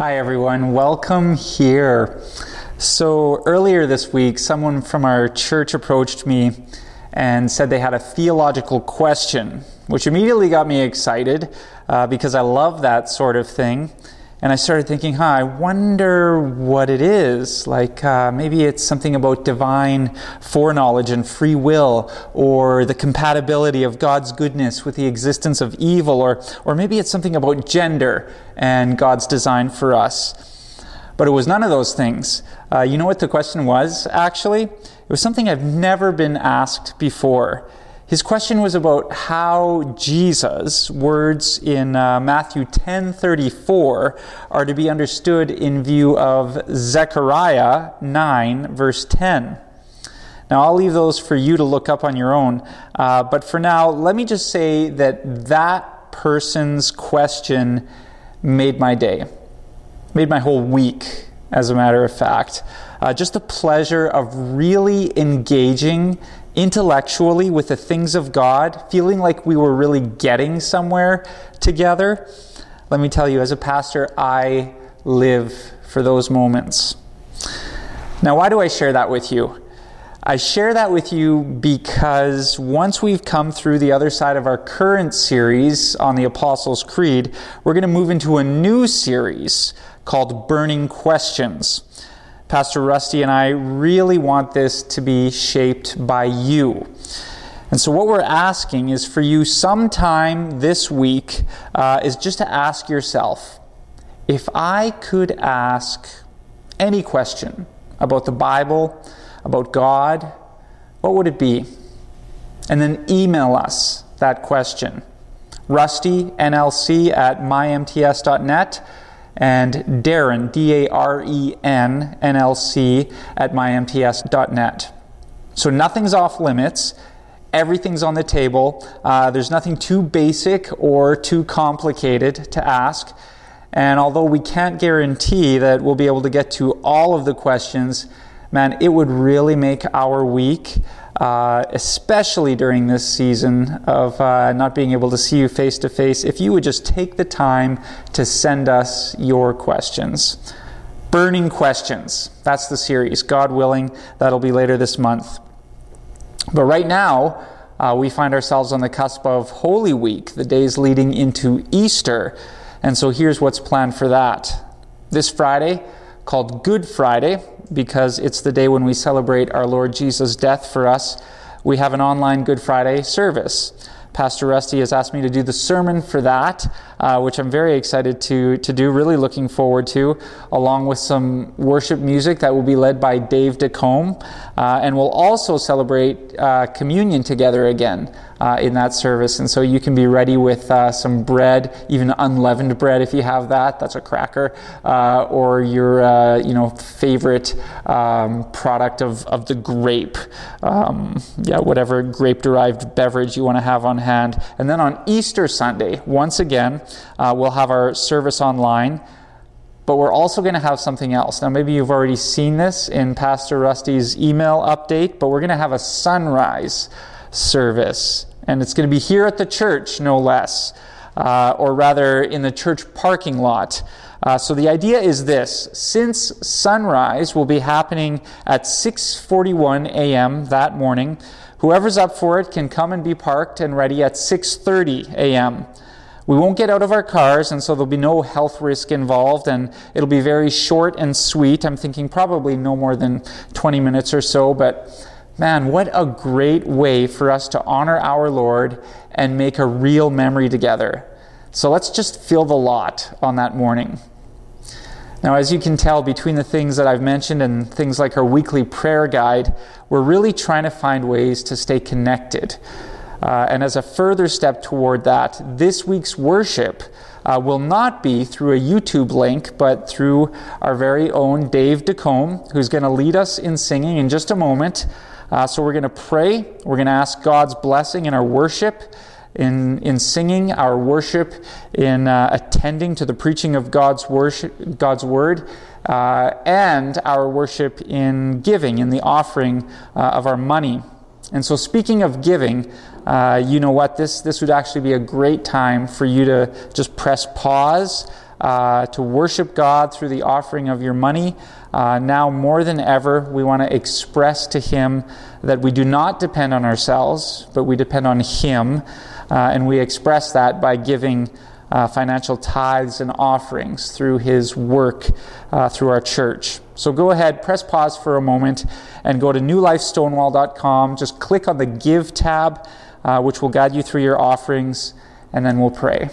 Hi, everyone. Welcome here. So, earlier this week, someone from our church approached me and said they had a theological question, which immediately got me excited uh, because I love that sort of thing. And I started thinking, huh, I wonder what it is. Like uh, maybe it's something about divine foreknowledge and free will, or the compatibility of God's goodness with the existence of evil, or, or maybe it's something about gender and God's design for us. But it was none of those things. Uh, you know what the question was, actually? It was something I've never been asked before. His question was about how Jesus' words in uh, Matthew 10:34 are to be understood in view of Zechariah 9 verse 10. Now, I'll leave those for you to look up on your own, uh, but for now, let me just say that that person's question made my day, made my whole week, as a matter of fact. Uh, just the pleasure of really engaging intellectually with the things of God, feeling like we were really getting somewhere together, let me tell you, as a pastor, I live for those moments. Now, why do I share that with you? I share that with you because once we've come through the other side of our current series on the Apostles' Creed, we're going to move into a new series called Burning Questions. Pastor Rusty and I really want this to be shaped by you. And so, what we're asking is for you sometime this week uh, is just to ask yourself if I could ask any question about the Bible, about God, what would it be? And then email us that question. RustyNLC at mymts.net and Darren, D A R E N N L C, at mymts.net. So nothing's off limits. Everything's on the table. Uh, there's nothing too basic or too complicated to ask. And although we can't guarantee that we'll be able to get to all of the questions, man, it would really make our week uh, especially during this season of uh, not being able to see you face to face, if you would just take the time to send us your questions. Burning questions. That's the series. God willing, that'll be later this month. But right now, uh, we find ourselves on the cusp of Holy Week, the days leading into Easter. And so here's what's planned for that. This Friday, called Good Friday, because it's the day when we celebrate our Lord Jesus' death for us, we have an online Good Friday service. Pastor Rusty has asked me to do the sermon for that, uh, which I'm very excited to, to do, really looking forward to, along with some worship music that will be led by Dave DeCombe. Uh, and we'll also celebrate uh, communion together again uh, in that service. And so you can be ready with uh, some bread, even unleavened bread if you have that. That's a cracker. Or your you know favorite um, product of, of the grape. Um, yeah, whatever grape derived beverage you want to have on hand. And then on Easter Sunday, once again, uh, we'll have our service online but we're also going to have something else. Now, maybe you've already seen this in Pastor Rusty's email update, but we're going to have a sunrise service and it's going to be here at the church, no less, uh, or rather in the church parking lot. Uh, so the idea is this: since sunrise will be happening at 6:41 a.m. that morning, whoever's up for it can come and be parked and ready at 6:30 a.m. We won't get out of our cars, and so there'll be no health risk involved, and it'll be very short and sweet. I'm thinking probably no more than 20 minutes or so, but Man, what a great way for us to honor our Lord and make a real memory together. So let's just feel the lot on that morning. Now, as you can tell, between the things that I've mentioned and things like our weekly prayer guide, we're really trying to find ways to stay connected. Uh, and as a further step toward that, this week's worship uh, will not be through a YouTube link, but through our very own Dave DeCombe, who's going to lead us in singing in just a moment. Uh, so we're going to pray. We're going to ask God's blessing in our worship, in, in singing, our worship, in uh, attending to the preaching of God's, worship, God's word, uh, and our worship in giving, in the offering uh, of our money. And so, speaking of giving, uh, you know what? This, this would actually be a great time for you to just press pause uh, to worship God through the offering of your money. Uh, now more than ever, we want to express to Him that we do not depend on ourselves, but we depend on Him. Uh, and we express that by giving uh, financial tithes and offerings through His work uh, through our church. So go ahead, press pause for a moment, and go to newlifestonewall.com. Just click on the Give tab, uh, which will guide you through your offerings, and then we'll pray.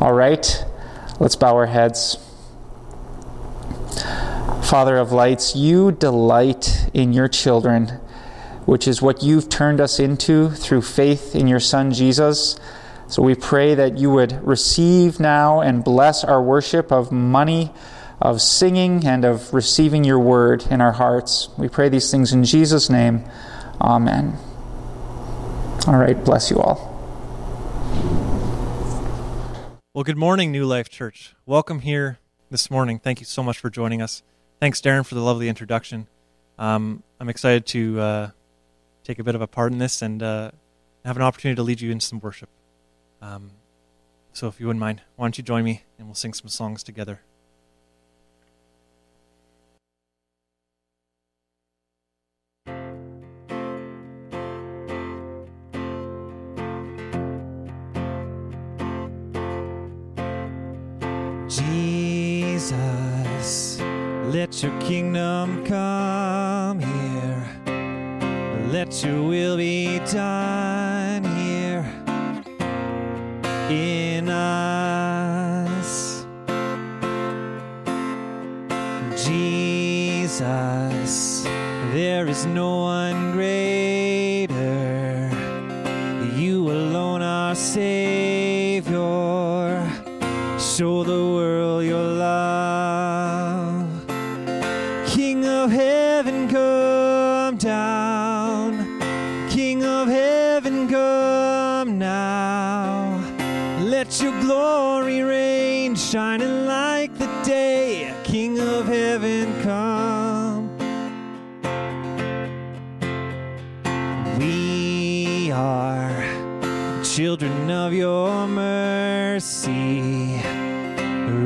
All right, let's bow our heads. Father of lights, you delight in your children, which is what you've turned us into through faith in your Son Jesus. So we pray that you would receive now and bless our worship of money, of singing, and of receiving your word in our hearts. We pray these things in Jesus' name. Amen. All right, bless you all. Well, good morning, New Life Church. Welcome here this morning. Thank you so much for joining us. Thanks, Darren, for the lovely introduction. Um, I'm excited to uh, take a bit of a part in this and uh, have an opportunity to lead you in some worship. Um, so, if you wouldn't mind, why don't you join me and we'll sing some songs together. Jesus, let your kingdom come here. Let your will be done here in us. Jesus, there is no of heaven, come down. King of heaven, come now. Let your glory reign, shining like the day. King of heaven, come. We are children of your mercy,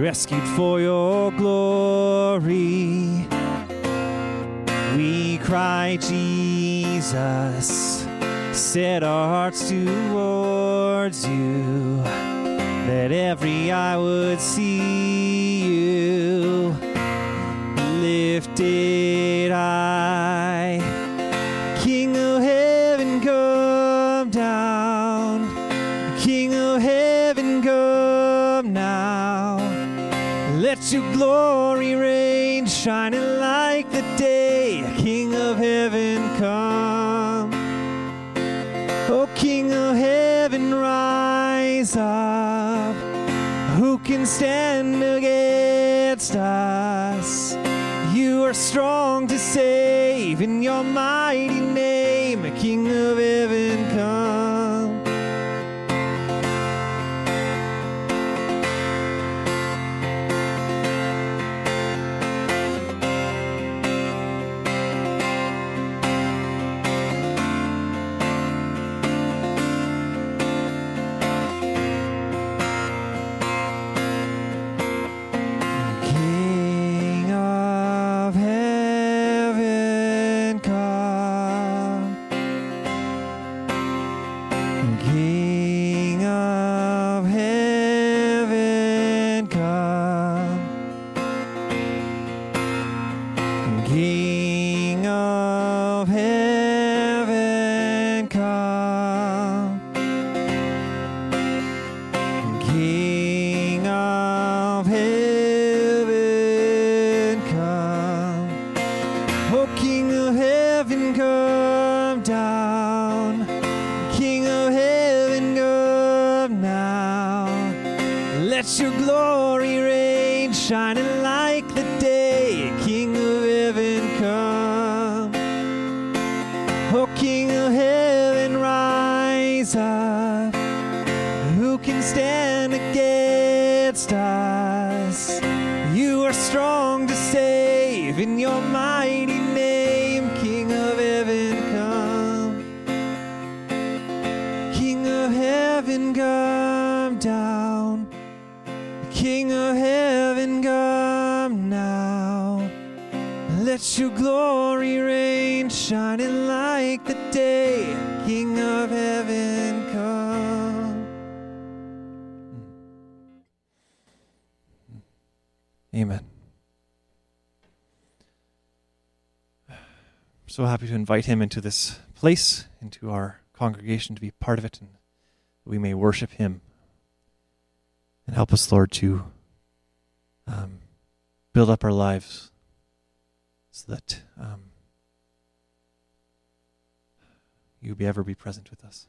rescued for your glory. Cry, Jesus, set our hearts towards you, that every eye would see you lifted stand against us? You are strong to save in your mighty name, King of heaven, Let your glory reign, shining so happy to invite him into this place, into our congregation, to be part of it, and we may worship him. And help us, Lord, to um, build up our lives so that um, you be ever be present with us.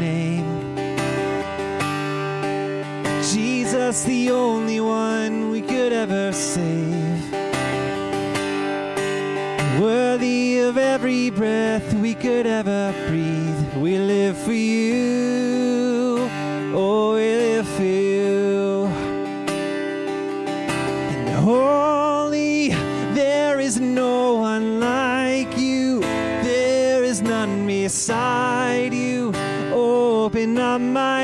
Jesus, the only one we could ever save. Worthy of every breath we could ever breathe. We live for you. Oh, we live for you. And holy, there is no one like you. There is none beside you. Open up my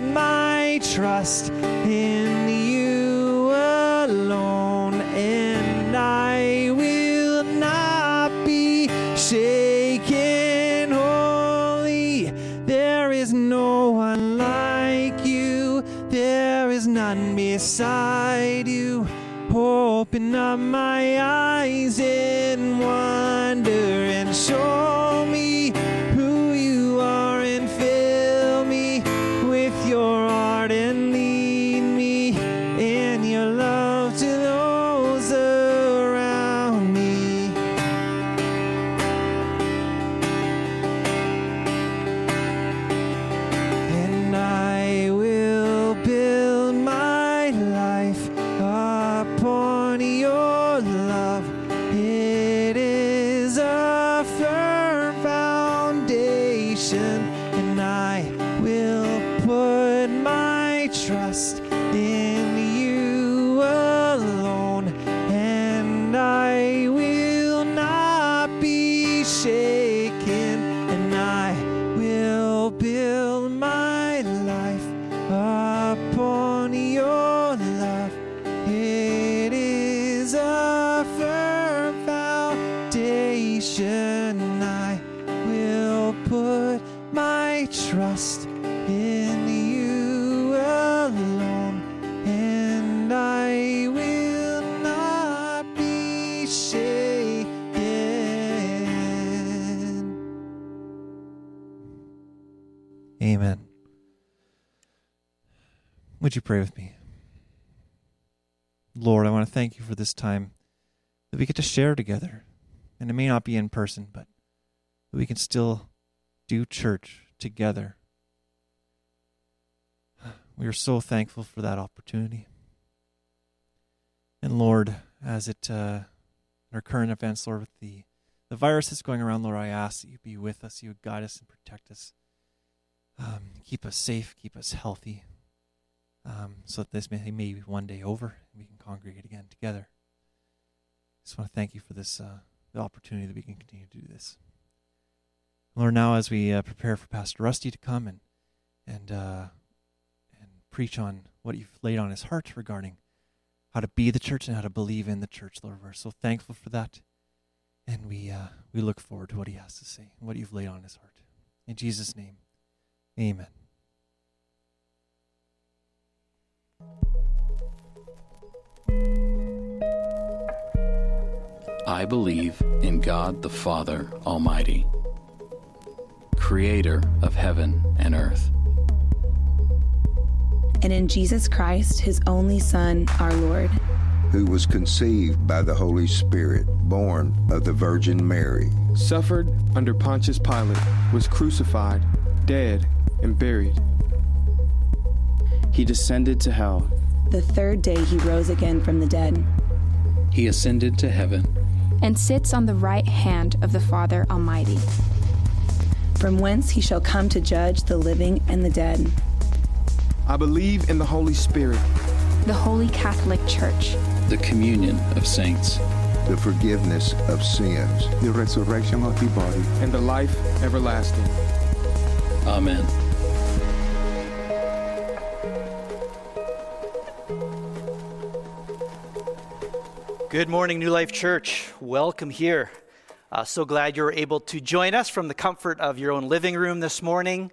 put my trust in you alone, and I will not be shaken. Holy, there is no one like you. There is none beside you. Open up my eyes pray with me? Lord, I want to thank you for this time that we get to share together. And it may not be in person, but we can still do church together. We are so thankful for that opportunity. And Lord, as it uh, our current events, Lord, with the the virus that's going around, Lord, I ask that you be with us, you would guide us and protect us, um, keep us safe, keep us healthy, um, so that this may, may be one day over and we can congregate again together. Just want to thank you for this uh, the opportunity that we can continue to do this. Lord, now as we uh, prepare for Pastor Rusty to come and and uh, and preach on what you've laid on his heart regarding how to be the church and how to believe in the church, Lord, we're so thankful for that. And we, uh, we look forward to what he has to say, and what you've laid on his heart. In Jesus' name, amen. I believe in God the Father Almighty, creator of heaven and earth, and in Jesus Christ, his only Son, our Lord who was conceived by the Holy Spirit, born of the Virgin Mary, suffered under Pontius Pilate, was crucified, dead, and buried. He descended to hell. The third day he rose again from the dead. He ascended to heaven and sits on the right hand of the Father Almighty. From whence he shall come to judge the living and the dead. I believe in the Holy Spirit, the Holy Catholic Church the communion of saints, the forgiveness of sins, the resurrection of the body, and the life everlasting. Amen. Good morning, New Life Church. Welcome here. Uh, so glad you're able to join us from the comfort of your own living room this morning.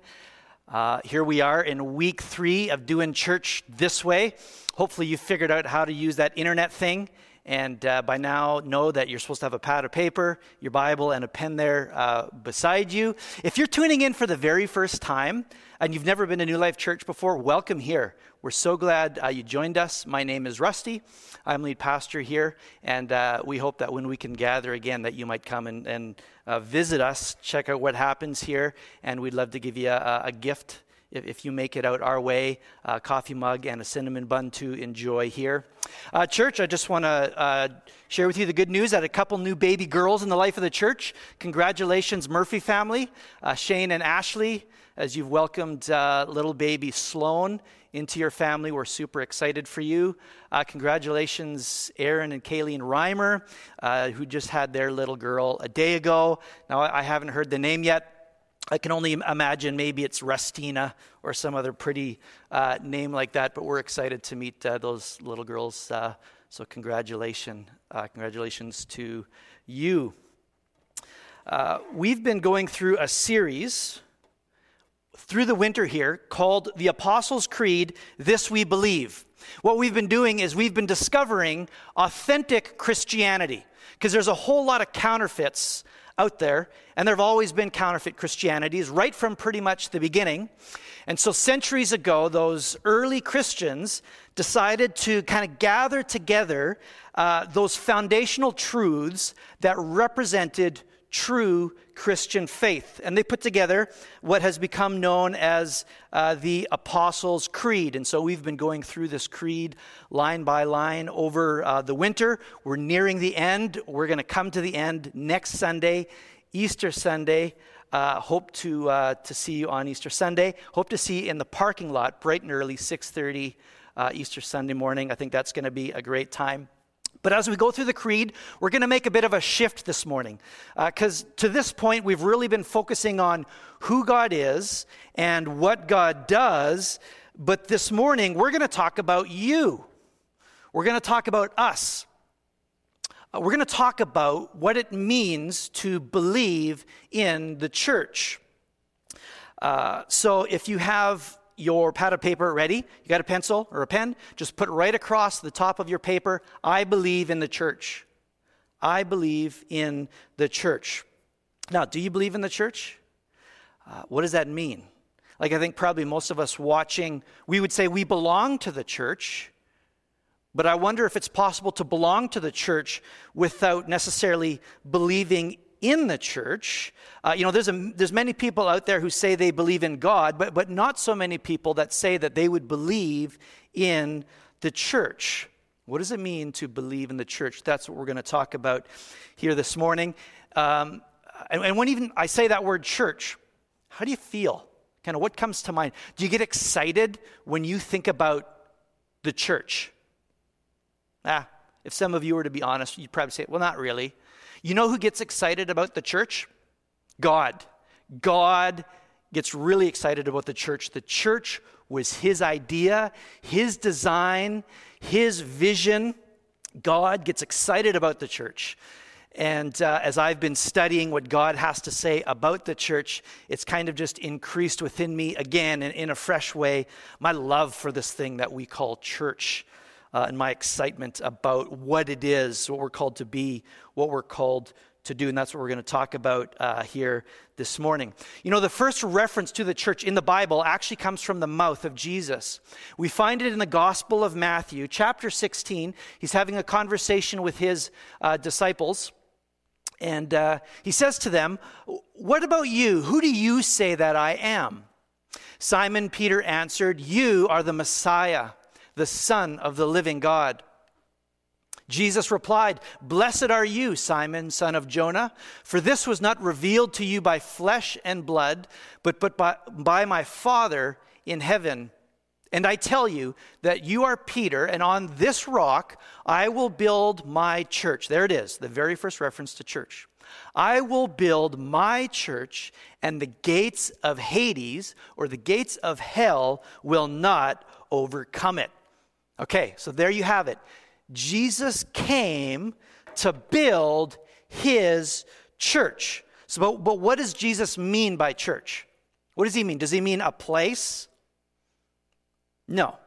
Uh, here we are in week three of doing church this way. Hopefully, you figured out how to use that internet thing, and uh, by now know that you're supposed to have a pad of paper, your Bible, and a pen there uh, beside you. If you're tuning in for the very first time and you've never been to New Life Church before, welcome here. We're so glad uh, you joined us. My name is Rusty. I'm lead pastor here, and uh, we hope that when we can gather again, that you might come and, and uh, visit us, check out what happens here, and we'd love to give you a, a gift if, if you make it out our way, a coffee mug and a cinnamon bun to enjoy here. Uh, church, I just want to uh, share with you the good news that a couple new baby girls in the life of the church. Congratulations, Murphy family, uh, Shane and Ashley, as you've welcomed uh, little baby Sloan into your family. We're super excited for you. Uh, congratulations, Aaron and Kayleen Reimer, uh, who just had their little girl a day ago. Now, I haven't heard the name yet. I can only imagine maybe it's Rustina or some other pretty uh, name like that, but we're excited to meet uh, those little girls. Uh, so, congratulations, congratulations to you. We've been going through a series through the winter here called The Apostles' Creed This We Believe. What we've been doing is we've been discovering authentic Christianity because there's a whole lot of counterfeits out there, and there have always been counterfeit Christianities right from pretty much the beginning. And so, centuries ago, those early Christians decided to kind of gather together uh, those foundational truths that represented true Christian faith. And they put together what has become known as uh, the Apostles' Creed. And so we've been going through this creed line by line over uh, the winter. We're nearing the end. We're going to come to the end next Sunday, Easter Sunday. Uh, hope to, uh, to see you on Easter Sunday. Hope to see you in the parking lot bright and early, 6.30 uh, Easter Sunday morning. I think that's going to be a great time. But as we go through the creed, we're going to make a bit of a shift this morning. Because uh, to this point, we've really been focusing on who God is and what God does. But this morning, we're going to talk about you. We're going to talk about us. Uh, we're going to talk about what it means to believe in the church. Uh, so if you have your pad of paper ready, you got a pencil or a pen, just put right across the top of your paper, I believe in the church. I believe in the church. Now, do you believe in the church? Uh, what does that mean? Like, I think probably most of us watching, we would say we belong to the church, but I wonder if it's possible to belong to the church without necessarily believing in the church. Uh, you know, there's, a, there's many people out there who say they believe in God, but, but not so many people that say that they would believe in the church. What does it mean to believe in the church? That's what we're going to talk about here this morning. Um, and, and when even I say that word church, how do you feel? Kind of what comes to mind? Do you get excited when you think about the church? Ah, if some of you were to be honest, you'd probably say, well, not really. You know who gets excited about the church? God. God gets really excited about the church. The church was his idea, his design, his vision. God gets excited about the church. And uh, as I've been studying what God has to say about the church, it's kind of just increased within me again in, in a fresh way my love for this thing that we call church uh, and my excitement about what it is, what we're called to be, what we're called to do. And that's what we're going to talk about uh, here this morning. You know, the first reference to the church in the Bible actually comes from the mouth of Jesus. We find it in the Gospel of Matthew, chapter 16. He's having a conversation with his uh, disciples. And uh, he says to them, What about you? Who do you say that I am? Simon Peter answered, You are the Messiah, the Son of the living God. Jesus replied, Blessed are you, Simon, son of Jonah, for this was not revealed to you by flesh and blood, but, but by, by my Father in heaven. And I tell you that you are Peter, and on this rock I will build my church. There it is, the very first reference to church. I will build my church, and the gates of Hades, or the gates of hell, will not overcome it. Okay, so there you have it. Jesus came to build his church. So, but, but what does Jesus mean by church? What does he mean? Does he mean a place? No.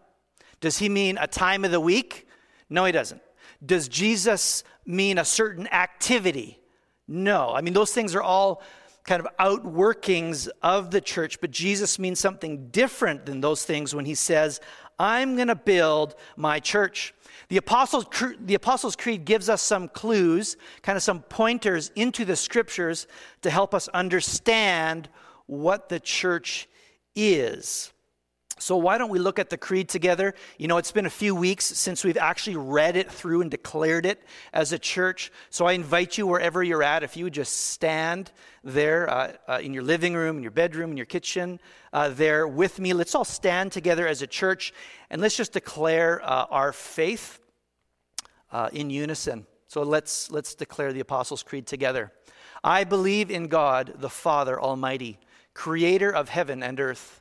Does he mean a time of the week? No, he doesn't. Does Jesus mean a certain activity? No. I mean, those things are all kind of outworkings of the church, but Jesus means something different than those things when he says, I'm going to build my church. The Apostles, the Apostles' Creed gives us some clues, kind of some pointers into the scriptures to help us understand what the church is. So, why don't we look at the creed together? You know, it's been a few weeks since we've actually read it through and declared it as a church. So, I invite you, wherever you're at, if you would just stand there uh, uh, in your living room, in your bedroom, in your kitchen, uh, there with me. Let's all stand together as a church and let's just declare uh, our faith uh, in unison. So, let's, let's declare the Apostles' Creed together. I believe in God, the Father Almighty, creator of heaven and earth.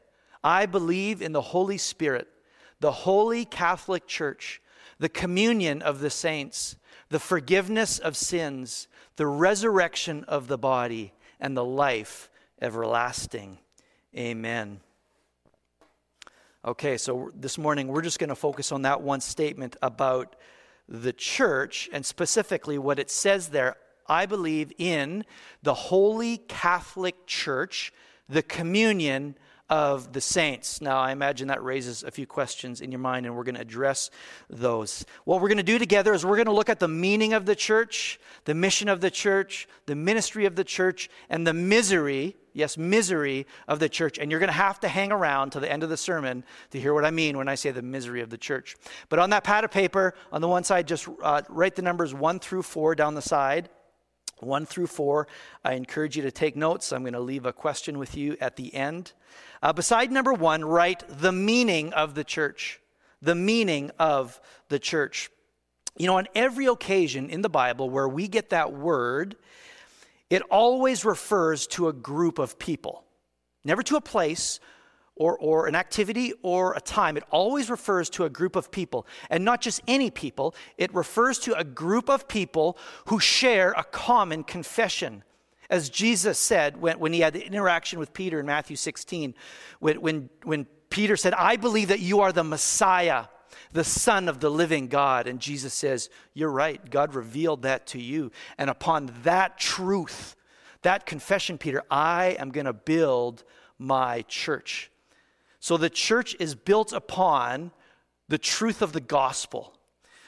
I believe in the Holy Spirit, the holy Catholic Church, the communion of the saints, the forgiveness of sins, the resurrection of the body, and the life everlasting. Amen. Okay, so this morning we're just going to focus on that one statement about the church and specifically what it says there. I believe in the Holy Catholic Church, the communion of the saints. Now, I imagine that raises a few questions in your mind, and we're going to address those. What we're going to do together is we're going to look at the meaning of the church, the mission of the church, the ministry of the church, and the misery, yes, misery of the church. And you're going to have to hang around to the end of the sermon to hear what I mean when I say the misery of the church. But on that pad of paper, on the one side, just uh, write the numbers one through four down the side. 1 through 4. I encourage you to take notes. I'm going to leave a question with you at the end. Uh, beside number 1, write the meaning of the church. The meaning of the church. You know, on every occasion in the Bible where we get that word, it always refers to a group of people, never to a place or, or an activity or a time, it always refers to a group of people. And not just any people, it refers to a group of people who share a common confession. As Jesus said when, when he had the interaction with Peter in Matthew 16, when, when, when Peter said, I believe that you are the Messiah, the Son of the living God. And Jesus says, You're right. God revealed that to you. And upon that truth, that confession, Peter, I am going to build my church. So the church is built upon the truth of the gospel,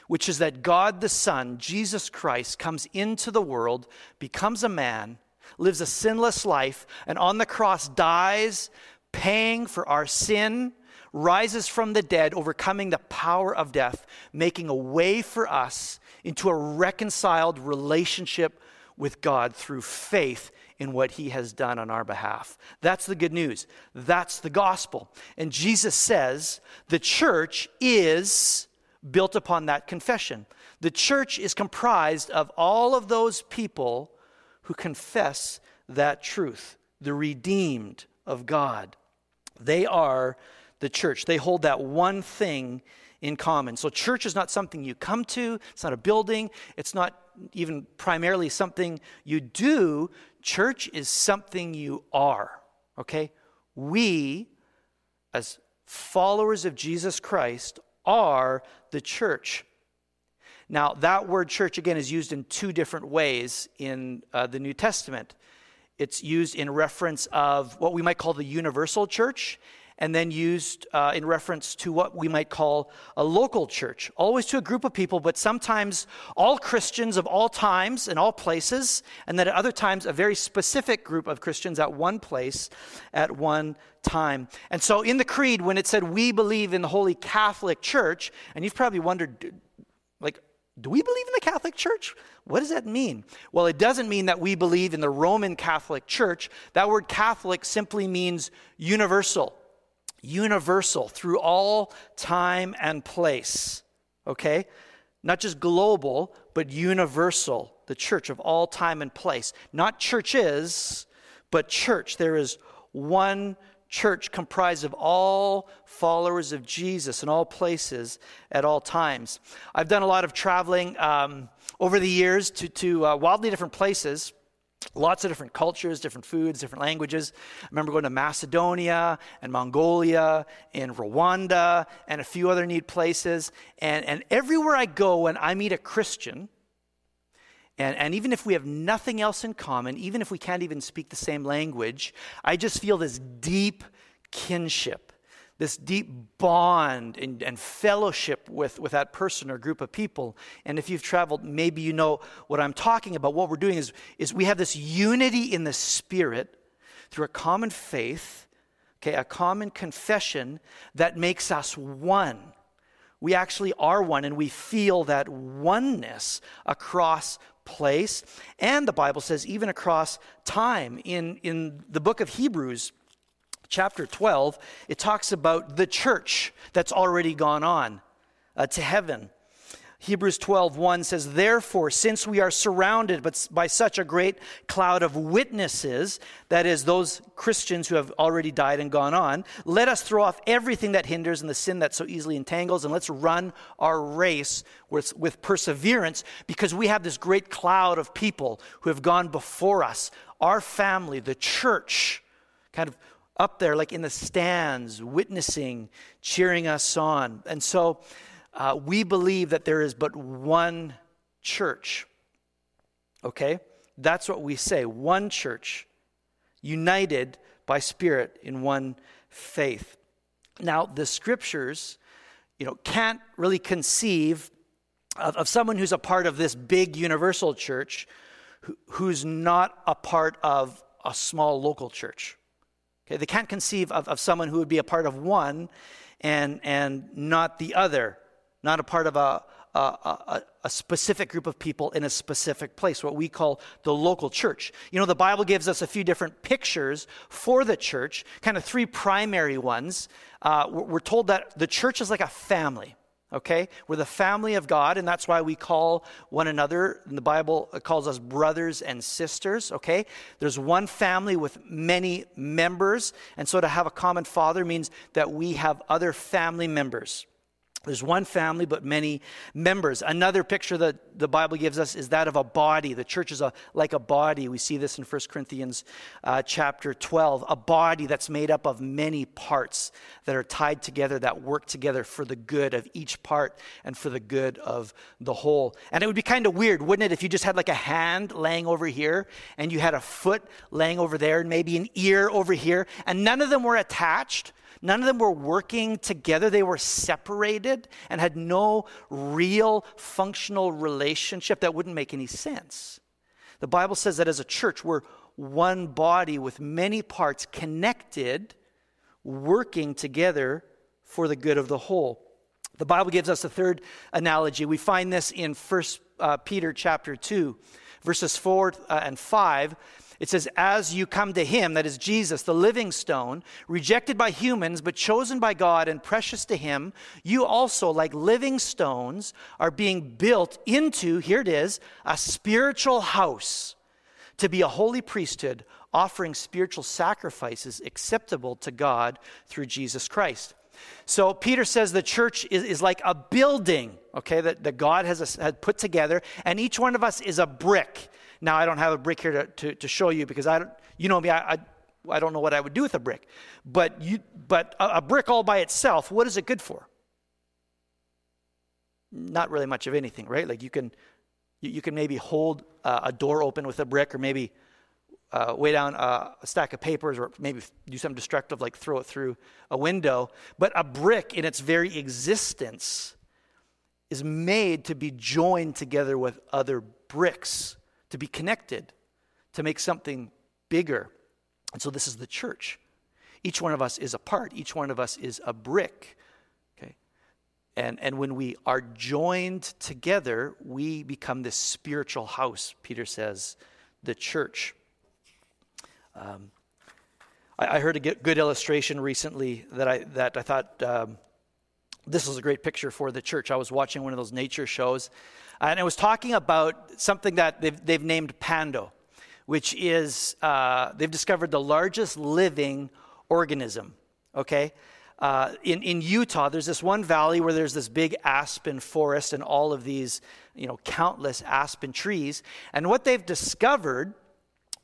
which is that God the Son, Jesus Christ, comes into the world, becomes a man, lives a sinless life, and on the cross dies, paying for our sin, rises from the dead, overcoming the power of death, making a way for us into a reconciled relationship with God through faith in what he has done on our behalf. That's the good news. That's the gospel. And Jesus says the church is built upon that confession. The church is comprised of all of those people who confess that truth, the redeemed of God. They are the church. They hold that one thing in common. So, church is not something you come to, it's not a building, it's not even primarily something you do. Church is something you are, okay? We, as followers of Jesus Christ, are the church. Now, that word church, again, is used in two different ways in uh, the New Testament. It's used in reference of what we might call the universal church, and then used uh, in reference to what we might call a local church, always to a group of people, but sometimes all Christians of all times and all places, and then at other times a very specific group of Christians at one place at one time. And so in the Creed, when it said, We believe in the Holy Catholic Church, and you've probably wondered, like, do we believe in the Catholic Church? What does that mean? Well, it doesn't mean that we believe in the Roman Catholic Church. That word Catholic simply means universal universal through all time and place. Okay? Not just global, but universal, the church of all time and place. Not churches, but church. There is one church comprised of all followers of Jesus in all places at all times. I've done a lot of traveling um, over the years to, to uh, wildly different places. Lots of different cultures, different foods, different languages. I remember going to Macedonia and Mongolia and Rwanda and a few other neat places. And, and everywhere I go and I meet a Christian, and, and even if we have nothing else in common, even if we can't even speak the same language, I just feel this deep kinship this deep bond and, and, fellowship with, with that person or group of people. And if you've traveled, maybe you know what I'm talking about. What we're doing is, is we have this unity in the Spirit through a common faith, okay, a common confession that makes us one. We actually are one, and we feel that oneness across place. And the Bible says, even across time. In, in the book of Hebrews, chapter 12, it talks about the church that's already gone on uh, to heaven. Hebrews 12, 1 says, Therefore, since we are surrounded by such a great cloud of witnesses, that is, those Christians who have already died and gone on, let us throw off everything that hinders and the sin that so easily entangles, and let's run our race with, with perseverance, because we have this great cloud of people who have gone before us, our family, the church, kind of up there, like in the stands, witnessing, cheering us on. And so uh, we believe that there is but one church. Okay? That's what we say one church, united by Spirit in one faith. Now, the scriptures, you know, can't really conceive of, of someone who's a part of this big universal church who, who's not a part of a small local church. Okay, they can't conceive of, of someone who would be a part of one and, and not the other, not a part of a, a, a, a, specific group of people in a specific place, what we call the local church. You know, the Bible gives us a few different pictures for the church, kind of three primary ones. Uh, we're told that the church is like a family. okay? We're the family of God, and that's why we call one another, in the Bible, calls us brothers and sisters, okay? There's one family with many members, and so to have a common father means that we have other family members. There's one family, but many members. Another picture that the Bible gives us is that of a body. The church is a, like a body. We see this in 1 Corinthians uh, chapter 12. A body that's made up of many parts that are tied together, that work together for the good of each part and for the good of the whole. And it would be kind of weird, wouldn't it, if you just had like a hand laying over here and you had a foot laying over there and maybe an ear over here, and none of them were attached None of them were working together. They were separated and had no real functional relationship. That wouldn't make any sense. The Bible says that as a church, we're one body with many parts connected, working together for the good of the whole. The Bible gives us a third analogy. We find this in 1 uh, Peter chapter 2, verses 4 uh, and 5. It says, As you come to him, that is Jesus, the living stone, rejected by humans, but chosen by God and precious to him, you also, like living stones, are being built into, here it is, a spiritual house to be a holy priesthood, offering spiritual sacrifices acceptable to God through Jesus Christ. So Peter says the church is, is like a building, okay, that, that God has, has put together, and each one of us is a brick. Now, I don't have a brick here to, to, to show you because I don't, you know me, I, I, I, don't know what I would do with a brick. But, you, but a, a brick all by itself, what is it good for? Not really much of anything, right? Like you can, you, you can maybe hold uh, a door open with a brick or maybe uh, weigh down a stack of papers or maybe do something destructive like throw it through a window. But a brick in its very existence is made to be joined together with other bricks to be connected, to make something bigger. And so this is the church. Each one of us is a part, each one of us is a brick. Okay? And, and when we are joined together, we become this spiritual house, Peter says, the church. Um, I, I, heard a good illustration recently that I, that I thought um, this was a great picture for the church. I was watching one of those nature shows, and it was talking about something that they've, they've named Pando, which is, uh, they've discovered the largest living organism, okay? Uh, in, in Utah, there's this one valley where there's this big aspen forest and all of these, you know, countless aspen trees. And what they've discovered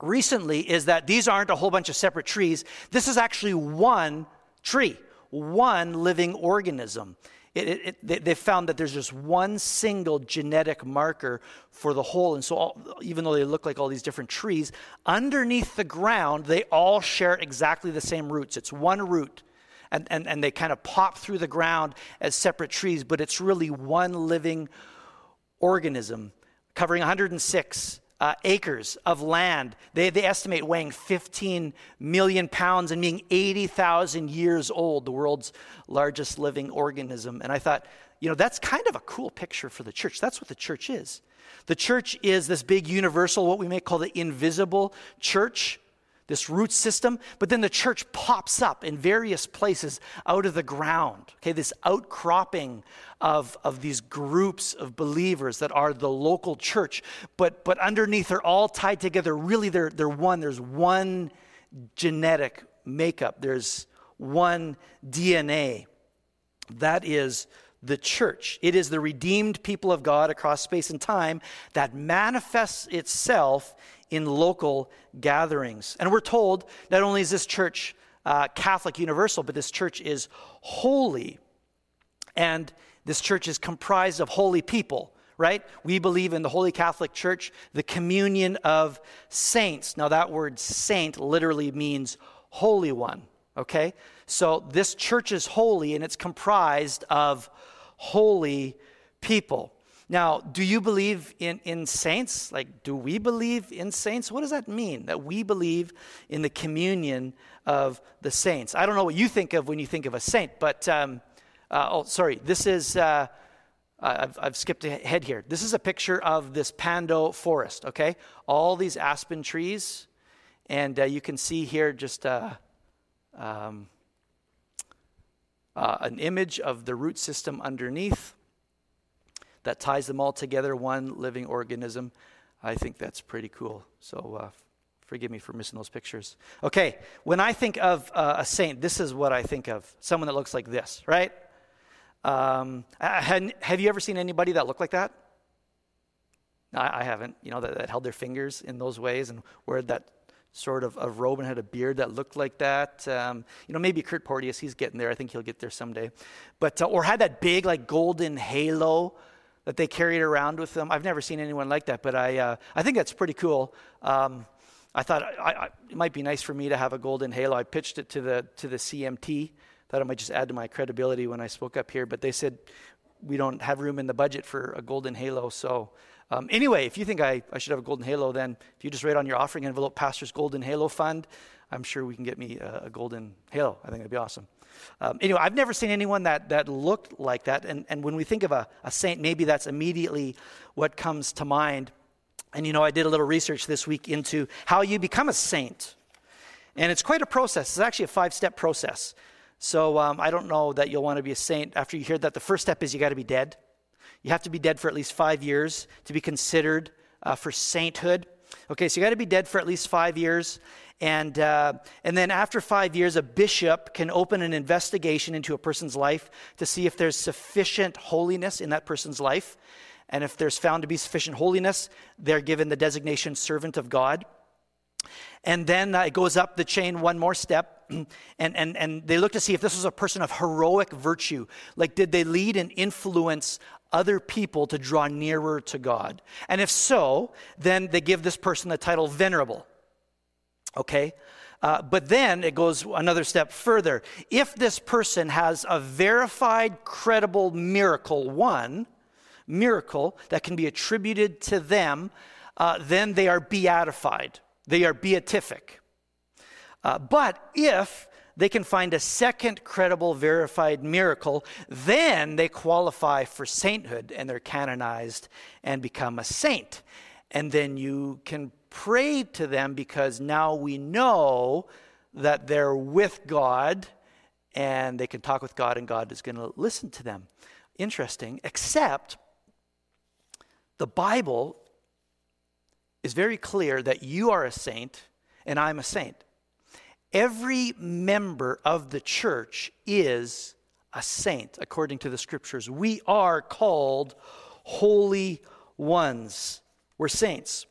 recently is that these aren't a whole bunch of separate trees. This is actually one tree, one living organism. It, it, it, they found that there's just one single genetic marker for the whole. And so, all, even though they look like all these different trees, underneath the ground, they all share exactly the same roots. It's one root. And, and, and they kind of pop through the ground as separate trees, but it's really one living organism covering 106 uh, acres of land. They, they estimate weighing 15 million pounds and being 80,000 years old, the world's largest living organism. And I thought, you know, that's kind of a cool picture for the church. That's what the church is. The church is this big universal, what we may call the invisible church this root system, but then the church pops up in various places out of the ground. Okay, this outcropping of, of these groups of believers that are the local church, but but underneath they're all tied together. Really, they're they're one. There's one genetic makeup. There's one DNA. That is the church. It is the redeemed people of God across space and time that manifests itself in local gatherings. And we're told not only is this church uh, Catholic universal, but this church is holy. And this church is comprised of holy people, right? We believe in the Holy Catholic Church, the communion of saints. Now, that word saint literally means holy one, okay? So this church is holy and it's comprised of holy people. Now, do you believe in, in saints? Like, do we believe in saints? What does that mean? That we believe in the communion of the saints. I don't know what you think of when you think of a saint, but, um, uh, oh, sorry, this is, uh, I've, I've skipped ahead here. This is a picture of this Pando forest, okay? All these aspen trees, and uh, you can see here just uh, um, uh, an image of the root system underneath that ties them all together, one living organism. I think that's pretty cool. So uh, forgive me for missing those pictures. Okay, when I think of uh, a saint, this is what I think of someone that looks like this, right? Um, have you ever seen anybody that looked like that? I, haven't, you know, that, that, held their fingers in those ways and wore that sort of, of robe and had a beard that looked like that. Um, you know, maybe Kurt Porteous, he's getting there. I think he'll get there someday. But, uh, or had that big, like, golden halo that they carried around with them. I've never seen anyone like that, but I, uh, I think that's pretty cool. Um, I thought I, I, it might be nice for me to have a golden halo. I pitched it to the, to the CMT. Thought it might just add to my credibility when I spoke up here, but they said we don't have room in the budget for a golden halo. So um, anyway, if you think I, I should have a golden halo, then if you just write on your offering envelope, Pastor's Golden Halo Fund, I'm sure we can get me a, a golden halo. I think that'd be awesome. Um, anyway, I've never seen anyone that, that looked like that. And, and when we think of a, a saint, maybe that's immediately what comes to mind. And you know, I did a little research this week into how you become a saint. And it's quite a process. It's actually a five step process. So um, I don't know that you'll want to be a saint after you hear that. The first step is you got to be dead. You have to be dead for at least five years to be considered uh, for sainthood. Okay, so you got to be dead for at least five years. And, uh, and then after five years, a bishop can open an investigation into a person's life to see if there's sufficient holiness in that person's life. And if there's found to be sufficient holiness, they're given the designation servant of God. And then uh, it goes up the chain one more step, and, and, and they look to see if this was a person of heroic virtue. Like, did they lead and influence other people to draw nearer to God? And if so, then they give this person the title venerable. Okay? Uh, but then it goes another step further. If this person has a verified, credible miracle, one miracle that can be attributed to them, uh, then they are beatified. They are beatific. Uh, but if they can find a second credible, verified miracle, then they qualify for sainthood and they're canonized and become a saint. And then you can pray to them because now we know that they're with God and they can talk with God and God is going to listen to them. Interesting, except the Bible is very clear that you are a saint and I'm a saint. Every member of the church is a saint, according to the scriptures. We are called holy ones. We're saints.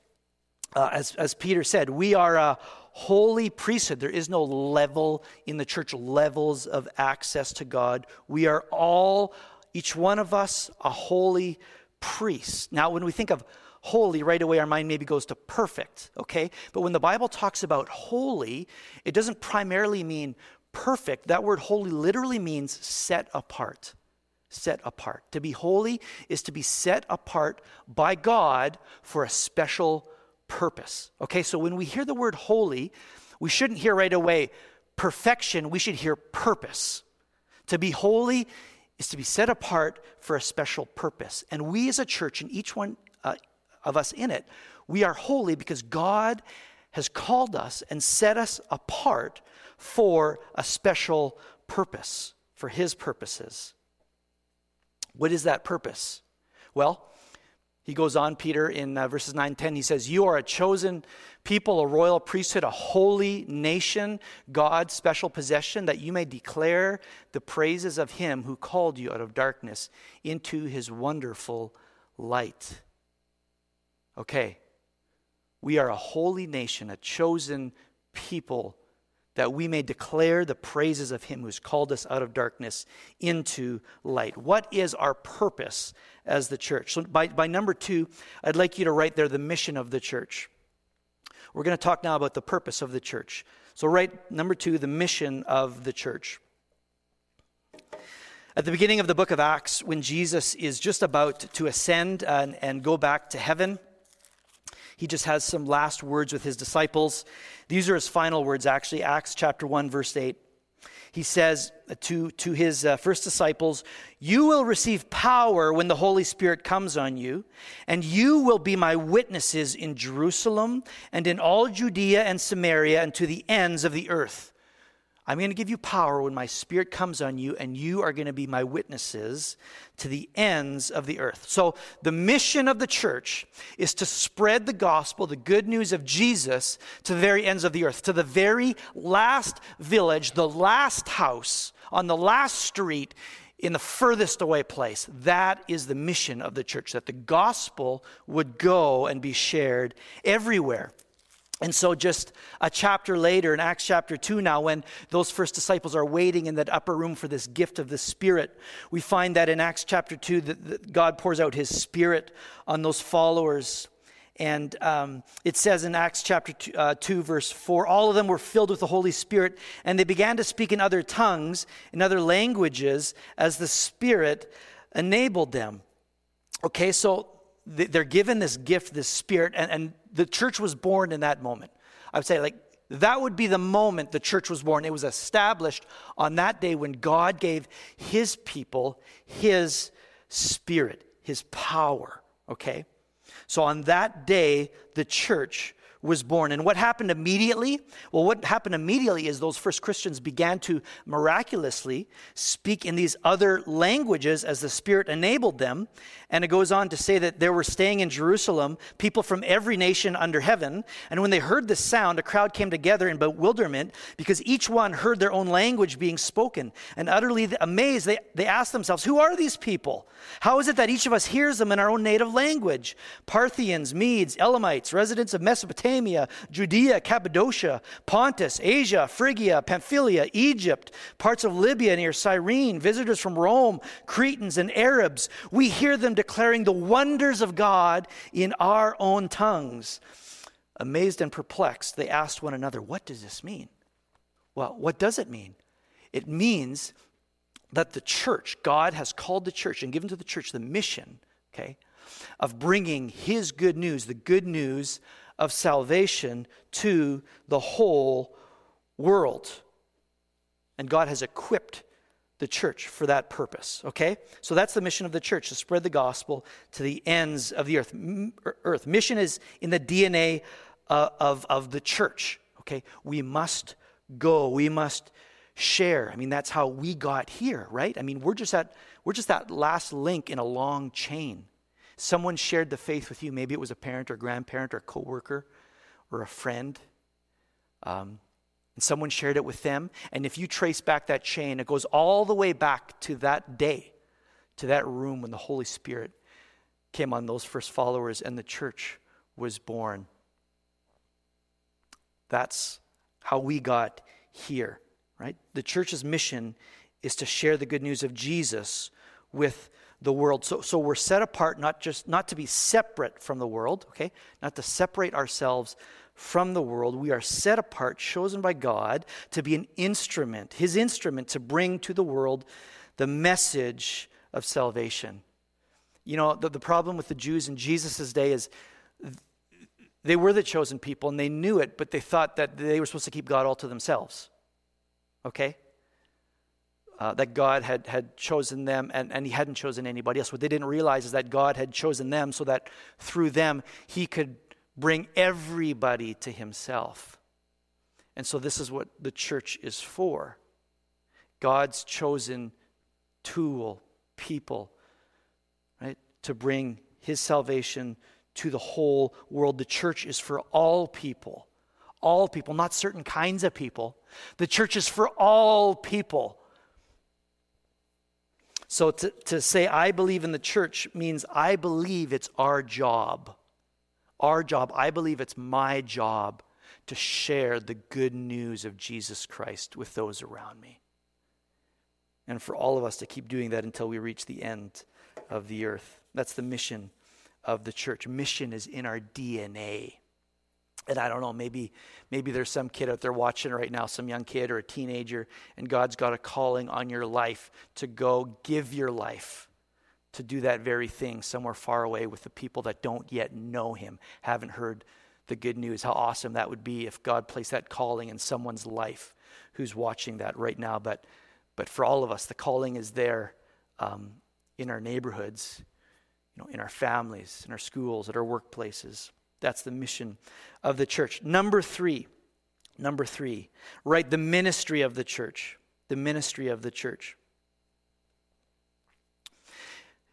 Uh, as, as Peter said, we are a holy priesthood. There is no level in the church, levels of access to God. We are all, each one of us, a holy priest. Now, when we think of holy, right away our mind maybe goes to perfect, okay? But when the Bible talks about holy, it doesn't primarily mean perfect. That word holy literally means set apart. Set apart. To be holy is to be set apart by God for a special purpose. Okay, so when we hear the word holy, we shouldn't hear right away perfection, we should hear purpose. To be holy is to be set apart for a special purpose. And we as a church, and each one, uh, of us in it. We are holy because God has called us and set us apart for a special purpose, for His purposes. What is that purpose? Well, he goes on, Peter, in uh, verses 9 10, he says, You are a chosen people, a royal priesthood, a holy nation, God's special possession, that you may declare the praises of him who called you out of darkness into his wonderful light. Okay, we are a holy nation, a chosen people, that we may declare the praises of him who's called us out of darkness into light. What is our purpose as the church? So, by, by number two, I'd like you to write there the mission of the church. We're going to talk now about the purpose of the church. So, write number two, the mission of the church. At the beginning of the book of Acts, when Jesus is just about to ascend and, and go back to heaven, he just has some last words with his disciples. These are his final words, actually, Acts chapter 1, verse 8. He says to, to his uh, first disciples, You will receive power when the Holy Spirit comes on you, and you will be my witnesses in Jerusalem and in all Judea and Samaria and to the ends of the earth. I'm going to give you power when my spirit comes on you, and you are going to be my witnesses to the ends of the earth. So, the mission of the church is to spread the gospel, the good news of Jesus, to the very ends of the earth, to the very last village, the last house, on the last street, in the furthest away place. That is the mission of the church, that the gospel would go and be shared everywhere. And so, just a chapter later, in Acts chapter 2, now, when those first disciples are waiting in that upper room for this gift of the Spirit, we find that in Acts chapter 2, that, that God pours out his Spirit on those followers. And um, it says in Acts chapter two, uh, 2, verse 4 all of them were filled with the Holy Spirit, and they began to speak in other tongues, in other languages, as the Spirit enabled them. Okay, so they're given this gift, this Spirit, and, and the church was born in that moment. I would say, like, that would be the moment the church was born. It was established on that day when God gave his people his spirit, his power. Okay? So on that day, the church was born. And what happened immediately? Well, what happened immediately is those first Christians began to miraculously speak in these other languages as the Spirit enabled them. And it goes on to say that there were staying in Jerusalem people from every nation under heaven. And when they heard this sound, a crowd came together in bewilderment because each one heard their own language being spoken. And utterly amazed, they, they asked themselves, Who are these people? How is it that each of us hears them in our own native language? Parthians, Medes, Elamites, residents of Mesopotamia, Judea, Cappadocia, Pontus, Asia, Phrygia, Pamphylia, Egypt, parts of Libya near Cyrene, visitors from Rome, Cretans, and Arabs. We hear them declaring the wonders of God in our own tongues. Amazed and perplexed, they asked one another, What does this mean? Well, what does it mean? It means that the church, God has called the church and given to the church the mission, okay, of bringing His good news, the good news of salvation to the whole world. And God has equipped the church for that purpose, okay? So that's the mission of the church to spread the gospel to the ends of the earth. Er, earth. Mission is in the DNA uh, of, of the church, okay? We must go, we must share. I mean, that's how we got here, right? I mean, we're just that, we're just that last link in a long chain. Someone shared the faith with you. Maybe it was a parent or grandparent or coworker or a friend. Um, and someone shared it with them. And if you trace back that chain, it goes all the way back to that day, to that room when the Holy Spirit came on those first followers and the church was born. That's how we got here, right? The church's mission is to share the good news of Jesus with the world. So, so we're set apart not just not to be separate from the world, okay? Not to separate ourselves from the world. We are set apart, chosen by God to be an instrument, his instrument to bring to the world the message of salvation. You know, the, the problem with the Jews in Jesus' day is they were the chosen people and they knew it, but they thought that they were supposed to keep God all to themselves. Okay? Uh, that God had, had chosen them and, and He hadn't chosen anybody else. What they didn't realize is that God had chosen them so that through them He could bring everybody to himself. And so, this is what the church is for God's chosen tool, people, right, to bring his salvation to the whole world. The church is for all people, all people, not certain kinds of people. The church is for all people. So, to, to say I believe in the church means I believe it's our job our job, I believe it's my job to share the good news of Jesus Christ with those around me. And for all of us to keep doing that until we reach the end of the earth. That's the mission of the church. Mission is in our DNA. And I don't know, maybe maybe there's some kid out there watching right now, some young kid or a teenager, and God's got a calling on your life to go give your life to do that very thing somewhere far away with the people that don't yet know him, haven't heard the good news. How awesome that would be if God placed that calling in someone's life who's watching that right now. But, but for all of us, the calling is there um, in our neighborhoods, you know, in our families, in our schools, at our workplaces. That's the mission of the church. Number three, Number three, right? The ministry of the church. The ministry of the church.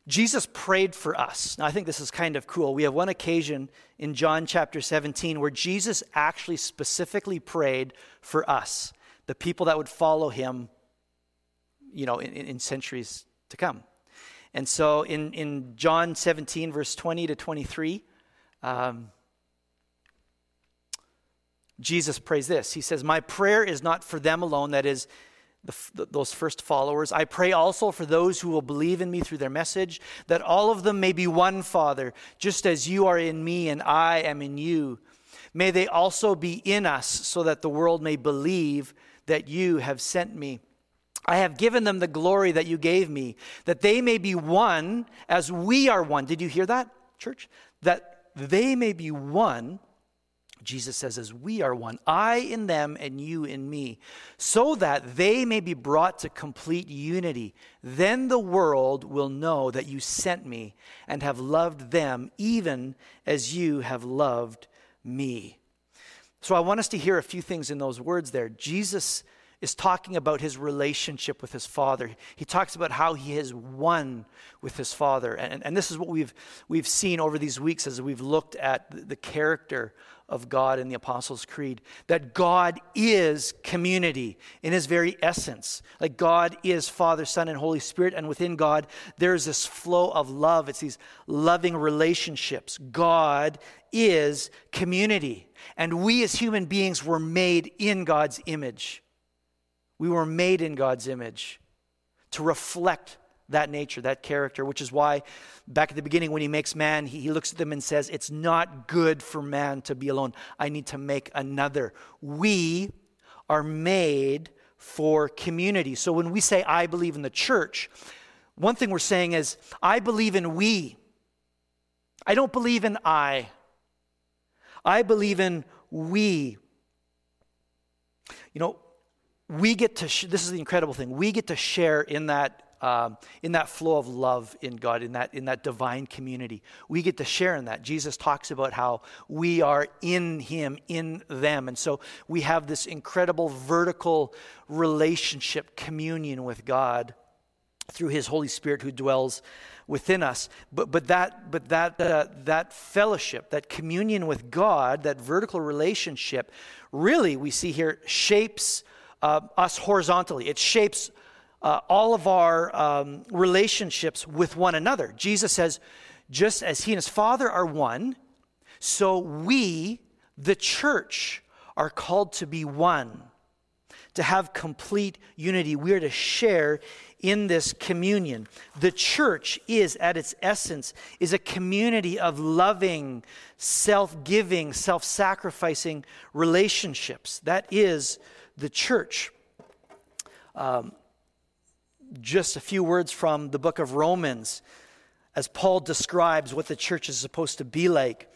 Jesus prayed for us. Now, I think this is kind of cool. We have one occasion in John chapter 17 where Jesus actually specifically prayed for us, the people that would follow him, you know, in, in centuries to come. And so in, in John 17, verse 20 to 23, um, Jesus prays this. He says, My prayer is not for them alone, that is, the, those first followers. I pray also for those who will believe in me through their message, that all of them may be one, Father, just as you are in me and I am in you. May they also be in us, so that the world may believe that you have sent me. I have given them the glory that you gave me, that they may be one as we are one. Did you hear that, church? That they may be one Jesus says, as we are one, I in them and you in me, so that they may be brought to complete unity. Then the world will know that you sent me and have loved them even as you have loved me. So I want us to hear a few things in those words there. Jesus is talking about his relationship with his father. He talks about how he has one with his father. And, and this is what we've, we've seen over these weeks as we've looked at the character of God in the Apostles' Creed that God is community in his very essence. Like God is Father, Son, and Holy Spirit, and within God, there's this flow of love. It's these loving relationships. God is community. And we as human beings were made in God's image. We were made in God's image to reflect that nature, that character, which is why back at the beginning when he makes man, he, he, looks at them and says, It's not good for man to be alone. I need to make another. We are made for community. So when we say, I believe in the church, one thing we're saying is, I believe in we. I don't believe in I. I believe in we. You know, we get to, sh- this is the incredible thing, we get to share in that um, in that flow of love in God, in that, in that divine community. We get to share in that. Jesus talks about how we are in Him, in them. And so we have this incredible vertical relationship, communion with God through His Holy Spirit who dwells within us. But, but, that, but that, uh, that fellowship, that communion with God, that vertical relationship, really, we see here, shapes uh, us horizontally. It shapes uh, all of our um, relationships with one another. Jesus says, just as he and his Father are one, so we, the church, are called to be one, to have complete unity. We are to share in this communion. The church is, at its essence, is a community of loving, self-giving, self-sacrificing relationships. That is the church. Um, just a few words from the book of Romans as Paul describes what the church is supposed to be like.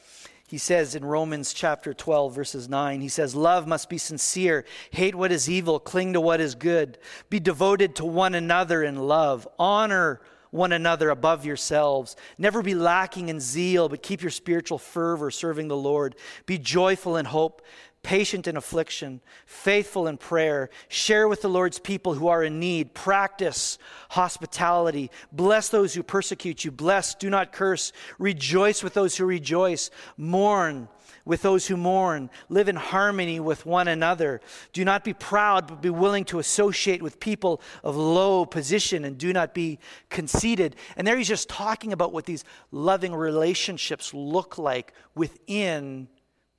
He says in Romans chapter 12, verses 9, he says, Love must be sincere, hate what is evil, cling to what is good, be devoted to one another in love, honor one another above yourselves. Never be lacking in zeal, but keep your spiritual fervor serving the Lord. Be joyful in hope, patient in affliction, faithful in prayer, share with the Lord's people who are in need, practice hospitality, bless those who persecute you, bless, do not curse, rejoice with those who rejoice, mourn with those who mourn, live in harmony with one another. Do not be proud, but be willing to associate with people of low position and do not be conceited. And there he's just talking about what these loving relationships look like within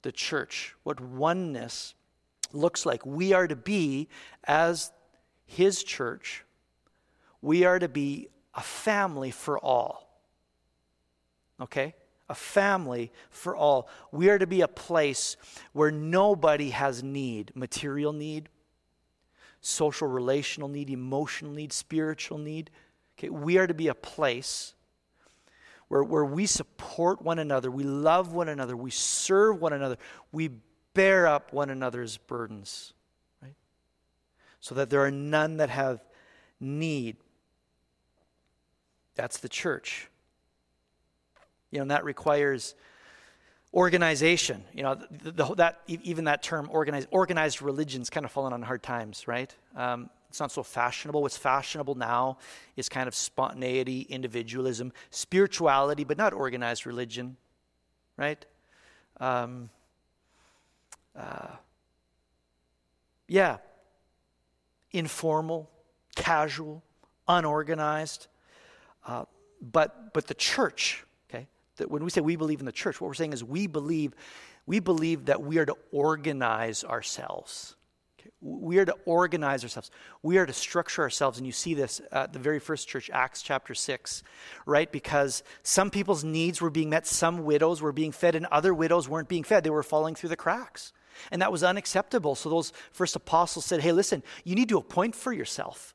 the church, what oneness looks like. We are to be, as His church, we are to be a family for all. Okay? A family for all. We are to be a place where nobody has need material need, social relational need, emotional need, spiritual need. Okay? We are to be a place where, where we support one another, we love one another, we serve one another, we bear up one another's burdens, right? So that there are none that have need. That's the church. You know, and that requires organization. You know, the, the, that even that term organized organized religion's kind of fallen on hard times, right? Um, it's not so fashionable. What's fashionable now is kind of spontaneity, individualism, spirituality, but not organized religion, right? Um, uh, yeah, informal, casual, unorganized. Uh, but but the church, okay, that when we say we believe in the church, what we're saying is we believe we believe that we are to organize ourselves. We are to organize ourselves. We are to structure ourselves. And you see this at the very first church, Acts chapter 6, right? Because some people's needs were being met, some widows were being fed, and other widows weren't being fed. They were falling through the cracks. And that was unacceptable. So those first apostles said, hey, listen, you need to appoint for yourself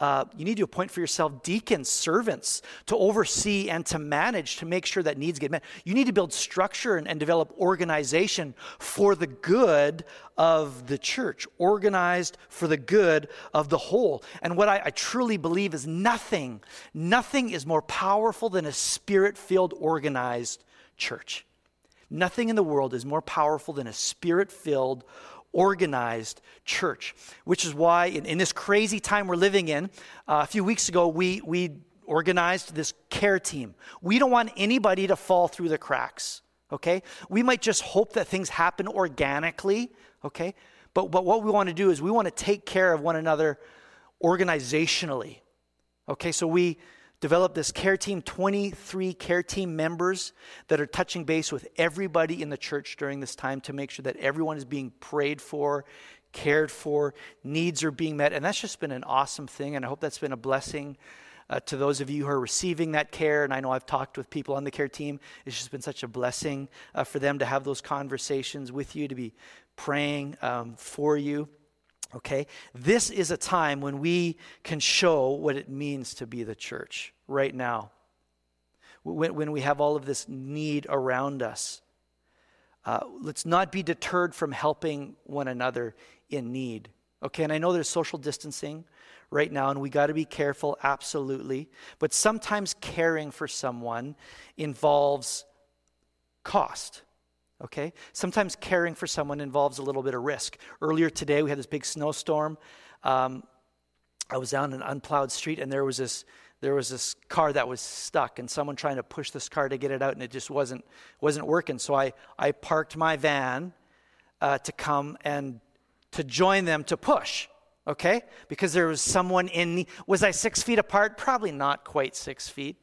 uh, you need to appoint for yourself deacons, servants to oversee and to manage to make sure that needs get met. You need to build structure and, and develop organization for the good of the church, organized for the good of the whole. And what I, I truly believe is nothing, nothing is more powerful than a spirit filled, organized church. Nothing in the world is more powerful than a spirit filled, organized church, which is why in, in this crazy time we're living in, uh, a few weeks ago, we, we organized this care team. We don't want anybody to fall through the cracks, okay? We might just hope that things happen organically, okay? But, but what we want to do is we want to take care of one another organizationally, okay? So we developed this care team 23 care team members that are touching base with everybody in the church during this time to make sure that everyone is being prayed for cared for needs are being met. And that's just been an awesome thing and i hope that's been a blessing uh, to those of you who are receiving that care. And i know i've talked with people on the care team. It's just been such a blessing uh, for them to have those conversations with you to be praying um, for you Okay? This is a time when we can show what it means to be the church right now. When, when we have all of this need around us. Uh, let's not be deterred from helping one another in need. Okay, and I know there's social distancing right now, and we got to be careful, absolutely. But sometimes caring for someone involves cost. Okay? Sometimes caring for someone involves a little bit of risk. Earlier today, we had this big snowstorm. Um, I was down an unplowed street, and there was this there was this car that was stuck, and someone trying to push this car to get it out, and it just wasn't wasn't working. So I I parked my van uh, to come and to join them to push. Okay, because there was someone in. Was I six feet apart? Probably not quite six feet.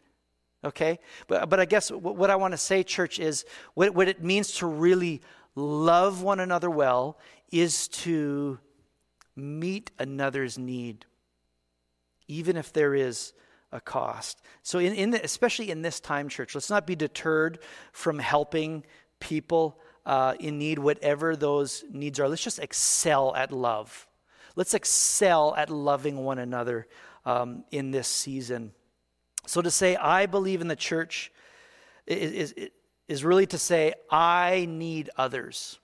Okay? But, but I guess what I want to say, church, is what, what it means to really love one another well is to meet another's need, even if there is a cost. So, in, in the, especially in this time, church, let's not be deterred from helping people uh, in need, whatever those needs are. Let's just excel at love. Let's excel at loving one another um, in this season. So to say, I believe in the church is, is, is really to say, I need others.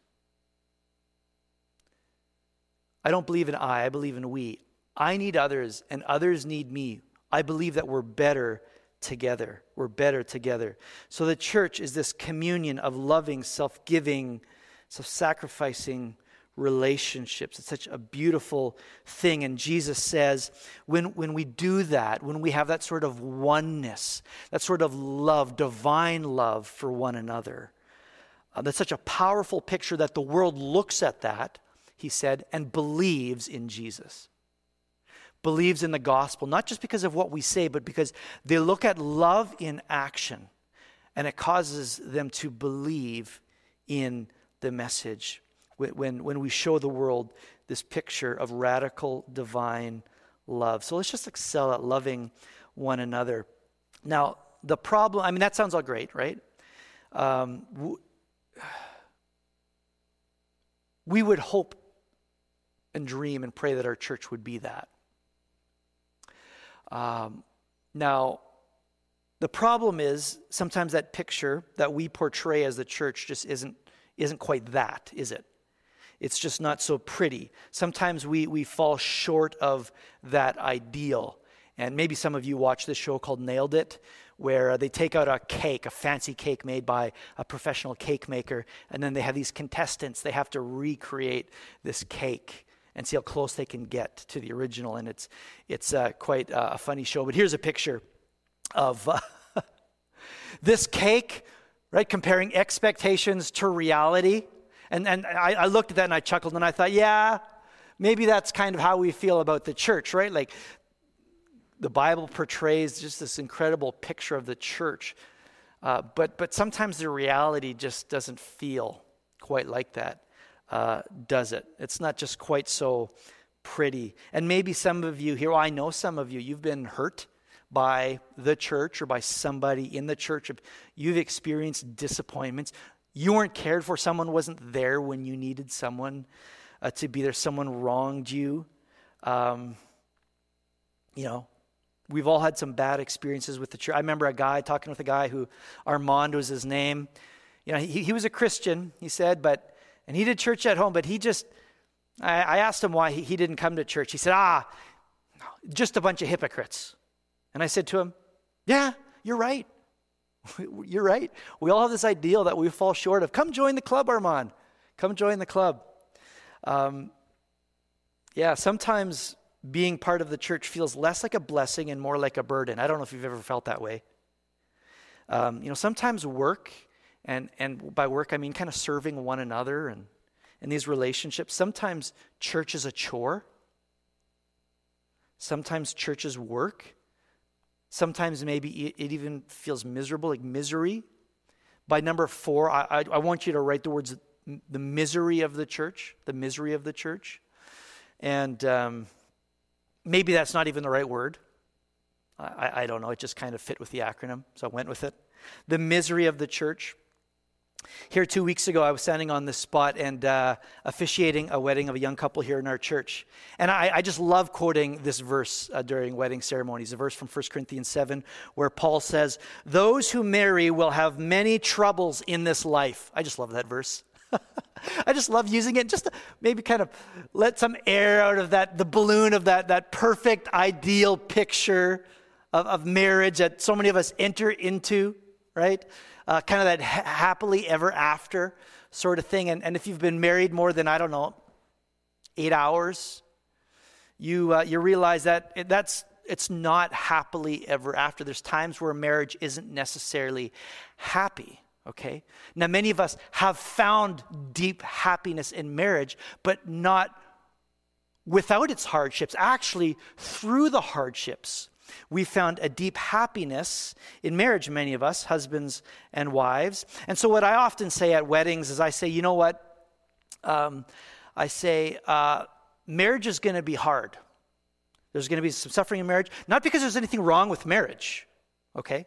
I don't believe in I, I believe in we. I need others, and others need me. I believe that we're better together. We're better together. So the church is this communion of loving, self giving, self sacrificing relationships. It's such a beautiful thing. And Jesus says, when, when we do that, when we have that sort of oneness, that sort of love, divine love for one another, uh, that's such a powerful picture that the world looks at that, he said, and believes in Jesus. Believes in the gospel, not just because of what we say, but because they look at love in action and it causes them to believe in the message when, when we show the world this picture of radical divine love. So let's just excel at loving one another. Now, the problem, I mean, that sounds all great, right? Um, we would hope and dream and pray that our church would be that. Um, now, the problem is sometimes that picture that we portray as the church just isn't isn't quite that, is it? It's just not so pretty. Sometimes we, we fall short of that ideal. And maybe some of you watch this show called Nailed It, where uh, they take out a cake, a fancy cake made by a professional cake maker, and then they have these contestants. They have to recreate this cake and see how close they can get to the original. And it's, it's uh, quite uh, a funny show. But here's a picture of uh, this cake, right? Comparing expectations to reality. And, and I, I looked at that and I chuckled and I thought, yeah, maybe that's kind of how we feel about the church, right? Like the Bible portrays just this incredible picture of the church. Uh, but, but sometimes the reality just doesn't feel quite like that, uh, does it? It's not just quite so pretty. And maybe some of you here, well, I know some of you, you've been hurt by the church or by somebody in the church. You've experienced disappointments. You weren't cared for. Someone wasn't there when you needed someone uh, to be there. Someone wronged you. Um, you know, we've all had some bad experiences with the church. I remember a guy talking with a guy who Armand was his name. You know, he, he was a Christian, he said, but and he did church at home, but he just I, I asked him why he, he didn't come to church. He said, Ah, just a bunch of hypocrites. And I said to him, Yeah, you're right. you're right. We all have this ideal that we fall short of. Come join the club, Armand. Come join the club. Um, yeah, sometimes being part of the church feels less like a blessing and more like a burden. I don't know if you've ever felt that way. Um, you know, sometimes work, and, and by work I mean kind of serving one another and, and these relationships, sometimes church is a chore. Sometimes churches work. Sometimes maybe it, even feels miserable, like misery. By number four, I, I, I want you to write the words the misery of the church, the misery of the church. And um, maybe that's not even the right word. I, I don't know. It just kind of fit with the acronym, so I went with it. The misery of the church. Here, two weeks ago, I was standing on this spot and uh, officiating a wedding of a young couple here in our church. And I, I just love quoting this verse uh, during wedding ceremonies, a verse from 1 Corinthians 7, where Paul says, Those who marry will have many troubles in this life. I just love that verse. I just love using it just to maybe kind of let some air out of that, the balloon of that, that perfect, ideal picture of, of marriage that so many of us enter into, right? Uh, kind of that ha- happily ever after sort of thing. And, and if you've been married more than, I don't know, eight hours, you, uh, you realize that it, that's, it's not happily ever after. There's times where marriage isn't necessarily happy. Okay? Now, many of us have found deep happiness in marriage, but not without its hardships. Actually, through the hardships, we found a deep happiness in marriage, many of us, husbands and wives. And so, what I often say at weddings is I say, you know what? Um, I say, uh, marriage is going to be hard. There's going to be some suffering in marriage, not because there's anything wrong with marriage, okay?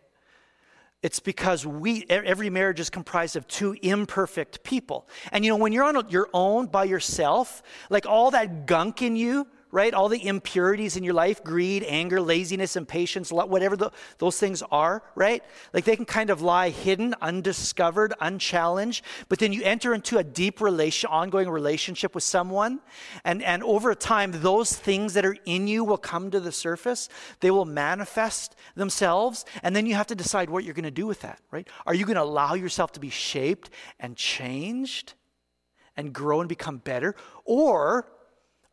It's because we every marriage is comprised of two imperfect people. And you know, when you're on your own by yourself, like all that gunk in you, right? All the impurities in your life, greed, anger, laziness, impatience, whatever the, those things are, right? Like they can kind of lie hidden, undiscovered, unchallenged. But then you enter into a deep relation, ongoing relationship with someone. And, and over time, those things that are in you will come to the surface. They will manifest themselves. And then you have to decide what you're going to do with that, right? Are you going to allow yourself to be shaped and changed? and grow and become better? Or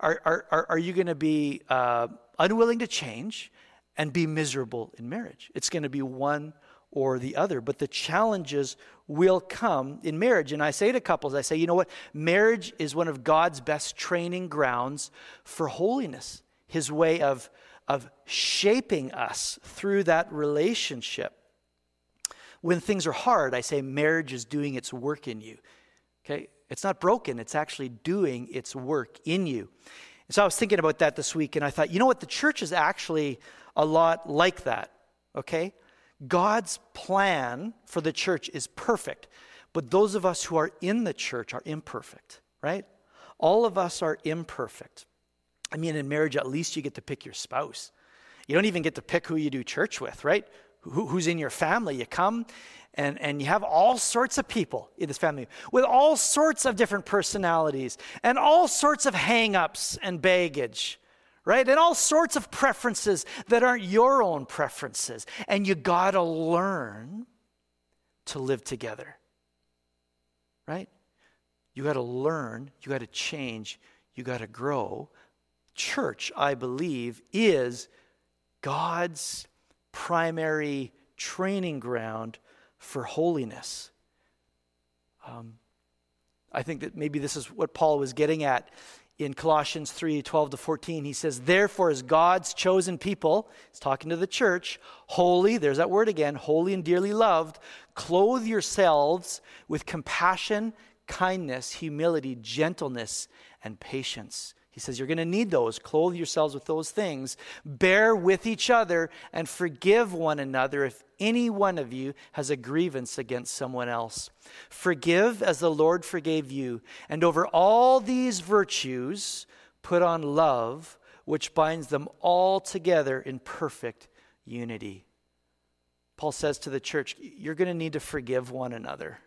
are, are, are you going to be uh, unwilling to change and be miserable in marriage? It's going to be one or the other. But the challenges will come in marriage. And I say to couples, I say, you know what? Marriage is one of God's best training grounds for holiness, His way of, of shaping us through that relationship. When things are hard, I say marriage is doing its work in you. Okay? It's not broken, it's actually doing its work in you. And so I was thinking about that this week, and I thought, you know what? The church is actually a lot like that, okay? God's plan for the church is perfect, but those of us who are in the church are imperfect, right? All of us are imperfect. I mean, in marriage, at least you get to pick your spouse. You don't even get to pick who you do church with, right? Who, who's in your family. You come and, and you have all sorts of people in this family with all sorts of different personalities and all sorts of hang ups and baggage, right? And all sorts of preferences that aren't your own preferences. And you got to learn to live together, right? You got to learn, you got to change, you got to grow. Church, I believe, is God's primary training ground for holiness. Um, I think that maybe this is what Paul was getting at in Colossians 3 12 to 14. He says, Therefore, as God's chosen people, he's talking to the church, holy, there's that word again, holy and dearly loved, clothe yourselves with compassion, kindness, humility, gentleness, and patience. He says, You're going to need those. Clothe yourselves with those things. Bear with each other and forgive one another if any one of you has a grievance against someone else. Forgive as the Lord forgave you. And over all these virtues, put on love, which binds them all together in perfect unity. Paul says to the church, You're going to need to forgive one another.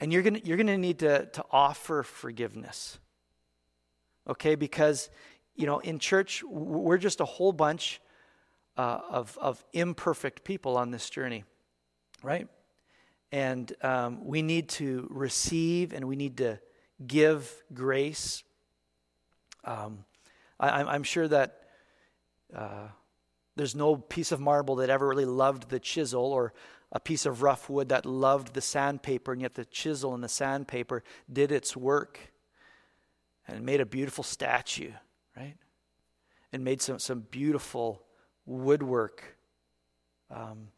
And you're going to, you're going to need to, to offer forgiveness okay? Because, you know, in church, we're just a whole bunch uh, of, of imperfect people on this journey, right? And um, we need to receive and we need to give grace. Um, I, am sure that uh, there's no piece of marble that ever really loved the chisel or a piece of rough wood that loved the sandpaper, and yet the chisel and the sandpaper did its work and made a beautiful statue, right? And made some, some beautiful woodwork. Um,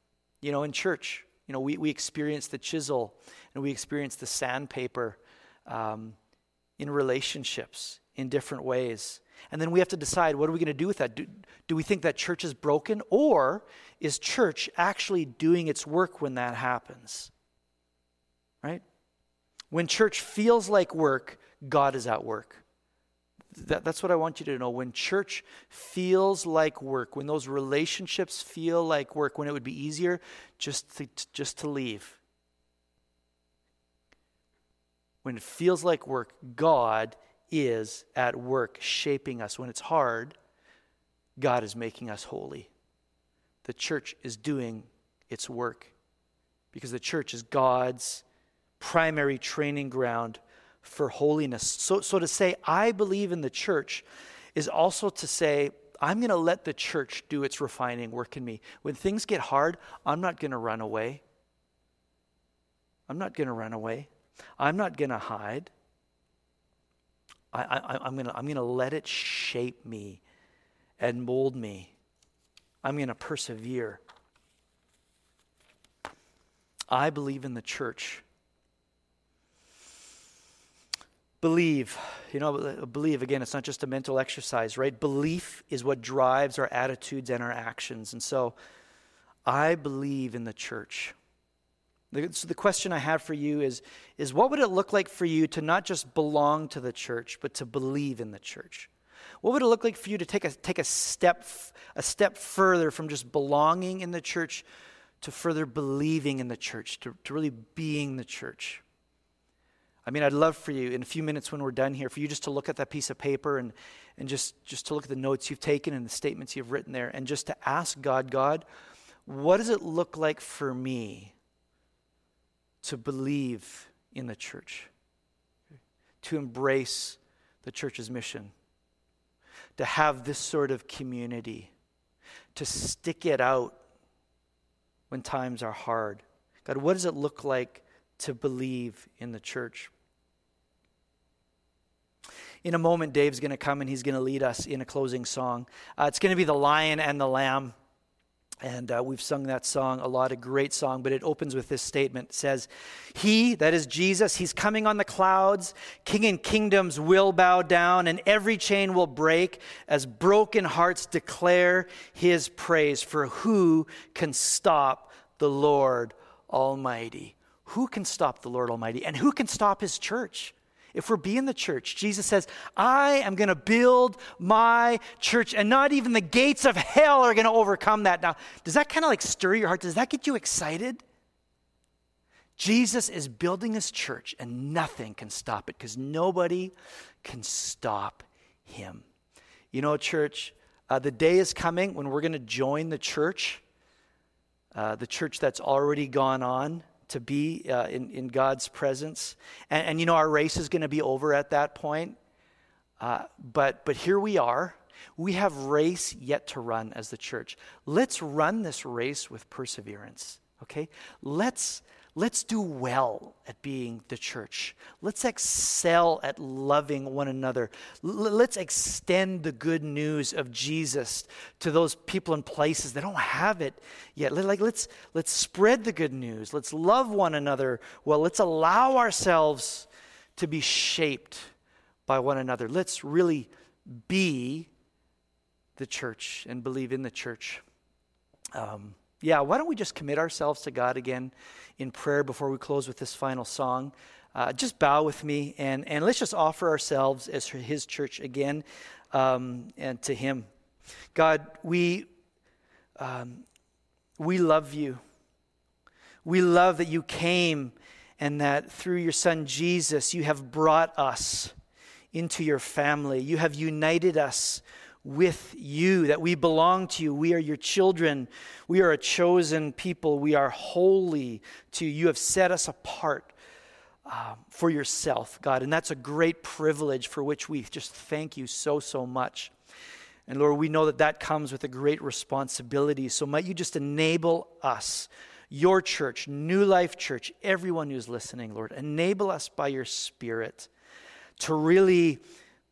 you know, in church, you know, we, we experience the chisel and we experience the sandpaper um, in relationships in different ways. And then we have to decide what are we going to do with that? Do, do we think that church is broken or is church actually doing its work when that happens? Right? When church feels like work, God is at work. That, that's what I want you to know. When church feels like work, when those relationships feel like work, when it would be easier just to, just to leave. When it feels like work, God is at work shaping us. When it's hard, God is making us holy. The church is doing its work because the church is God's primary training ground for holiness. So, so to say, I believe in the church is also to say, I'm going to let the church do its refining work in me. When things get hard, I'm not going to run away. I'm not going to run away. I'm not going to hide. I, am going to I'm going to let it shape me and mold me. I'm going to persevere. I believe in the church Believe. You know, uh, believe, again, it's not just a mental exercise, right? Belief is what drives our attitudes and our actions. And so I believe in the church. So the question I have for you is, is what would it look like for you to not just belong to the church, but to believe in the church? What would it look like for you to take a, take a, step, a step further from just belonging in the church to further believing in the church, to, to really being the church? I mean, I'd love for you in a few minutes when we're done here, for you just to look at that piece of paper and, and just, just to look at the notes you've taken and the statements you've written there and just to ask God, God, what does it look like for me to believe in the church, to embrace the church's mission, to have this sort of community, to stick it out when times are hard? God, what does it look like to believe in the church? In a moment, Dave's going to come and he's going to lead us in a closing song. Uh, it's going to be The Lion and the Lamb. And uh, we've sung that song a lot, a great song, but it opens with this statement. It says, He, that is Jesus, He's coming on the clouds. King and kingdoms will bow down, and every chain will break as broken hearts declare His praise. For who can stop the Lord Almighty? Who can stop the Lord Almighty? And who can stop His church? If we're being the church, Jesus says, I am going to build my church, and not even the gates of hell are going to overcome that. Now, does that kind of like stir your heart? Does that get you excited? Jesus is building his church, and nothing can stop it because nobody can stop him. You know, church, uh, the day is coming when we're going to join the church, uh, the church that's already gone on to be uh, in, in God's presence. And, and, you know, our race is going to be over at that point. Uh, but, but here we are. We have race yet to run as the church. Let's run this race with perseverance, okay? Let's, Let's do well at being the church. Let's excel at loving one another. L- let's extend the good news of Jesus to those people and places that don't have it yet. Like let's let's spread the good news. Let's love one another. Well, let's allow ourselves to be shaped by one another. Let's really be the church and believe in the church. Um, yeah, why don't we just commit ourselves to God again in prayer before we close with this final song? Uh, just bow with me and, and let's just offer ourselves as His church again um, and to Him. God, we, um, we love you. We love that you came and that through your Son Jesus, you have brought us into your family. You have united us with you, that we belong to you. We are your children. We are a chosen people. We are holy to you. You have set us apart um, for yourself, God. And that's a great privilege for which we just thank you so, so much. And Lord, we know that that comes with a great responsibility. So might you just enable us, your church, New Life Church, everyone who's listening, Lord, enable us by your Spirit to really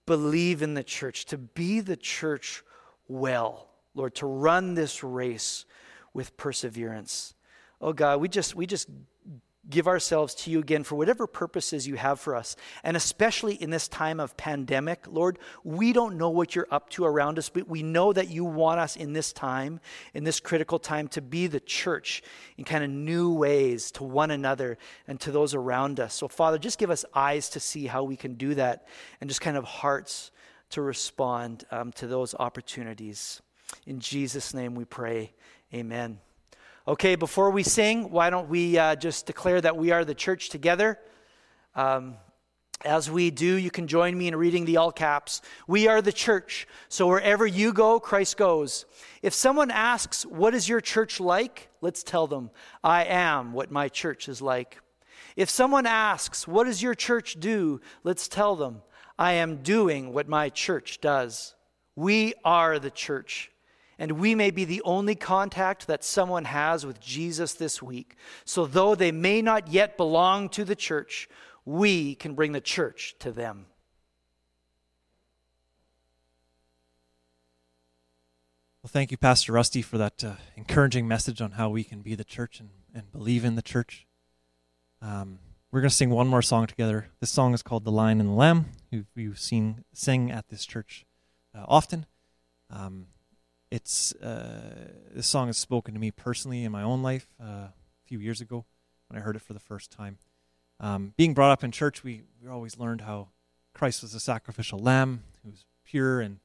believe in the church, to be the church well, Lord, to run this race with perseverance. Oh God, we just we just give ourselves to you again for whatever purposes you have for us. And especially in this time of pandemic, Lord, we don't know what you're up to around us, but we know that you want us in this time, in this critical time, to be the church in kind of new ways to one another and to those around us. So, Father, just give us eyes to see how we can do that and just kind of hearts to respond um, to those opportunities. In Jesus' name we pray. Amen. Okay, before we sing, why don't we uh, just declare that we are the church together? Um, as we do, you can join me in reading the all caps. We are the church, so wherever you go, Christ goes. If someone asks, What is your church like? let's tell them, I am what my church is like. If someone asks, What does your church do? let's tell them, I am doing what my church does. We are the church and we may be the only contact that someone has with Jesus this week. So, though they may not yet belong to the church, we can bring the church to them. Well, thank you, Pastor Rusty, for that uh, encouraging message on how we can be the church and, and believe in the church. Um, we're going to sing one more song together. This song is called The Lion and the Lamb, who you've seen sing at this church uh, often. Um, it's uh, this song has spoken to me personally in my own life uh, a few years ago when I heard it for the first time. Um, being brought up in church, we, we always learned how Christ was a sacrificial lamb who was pure and,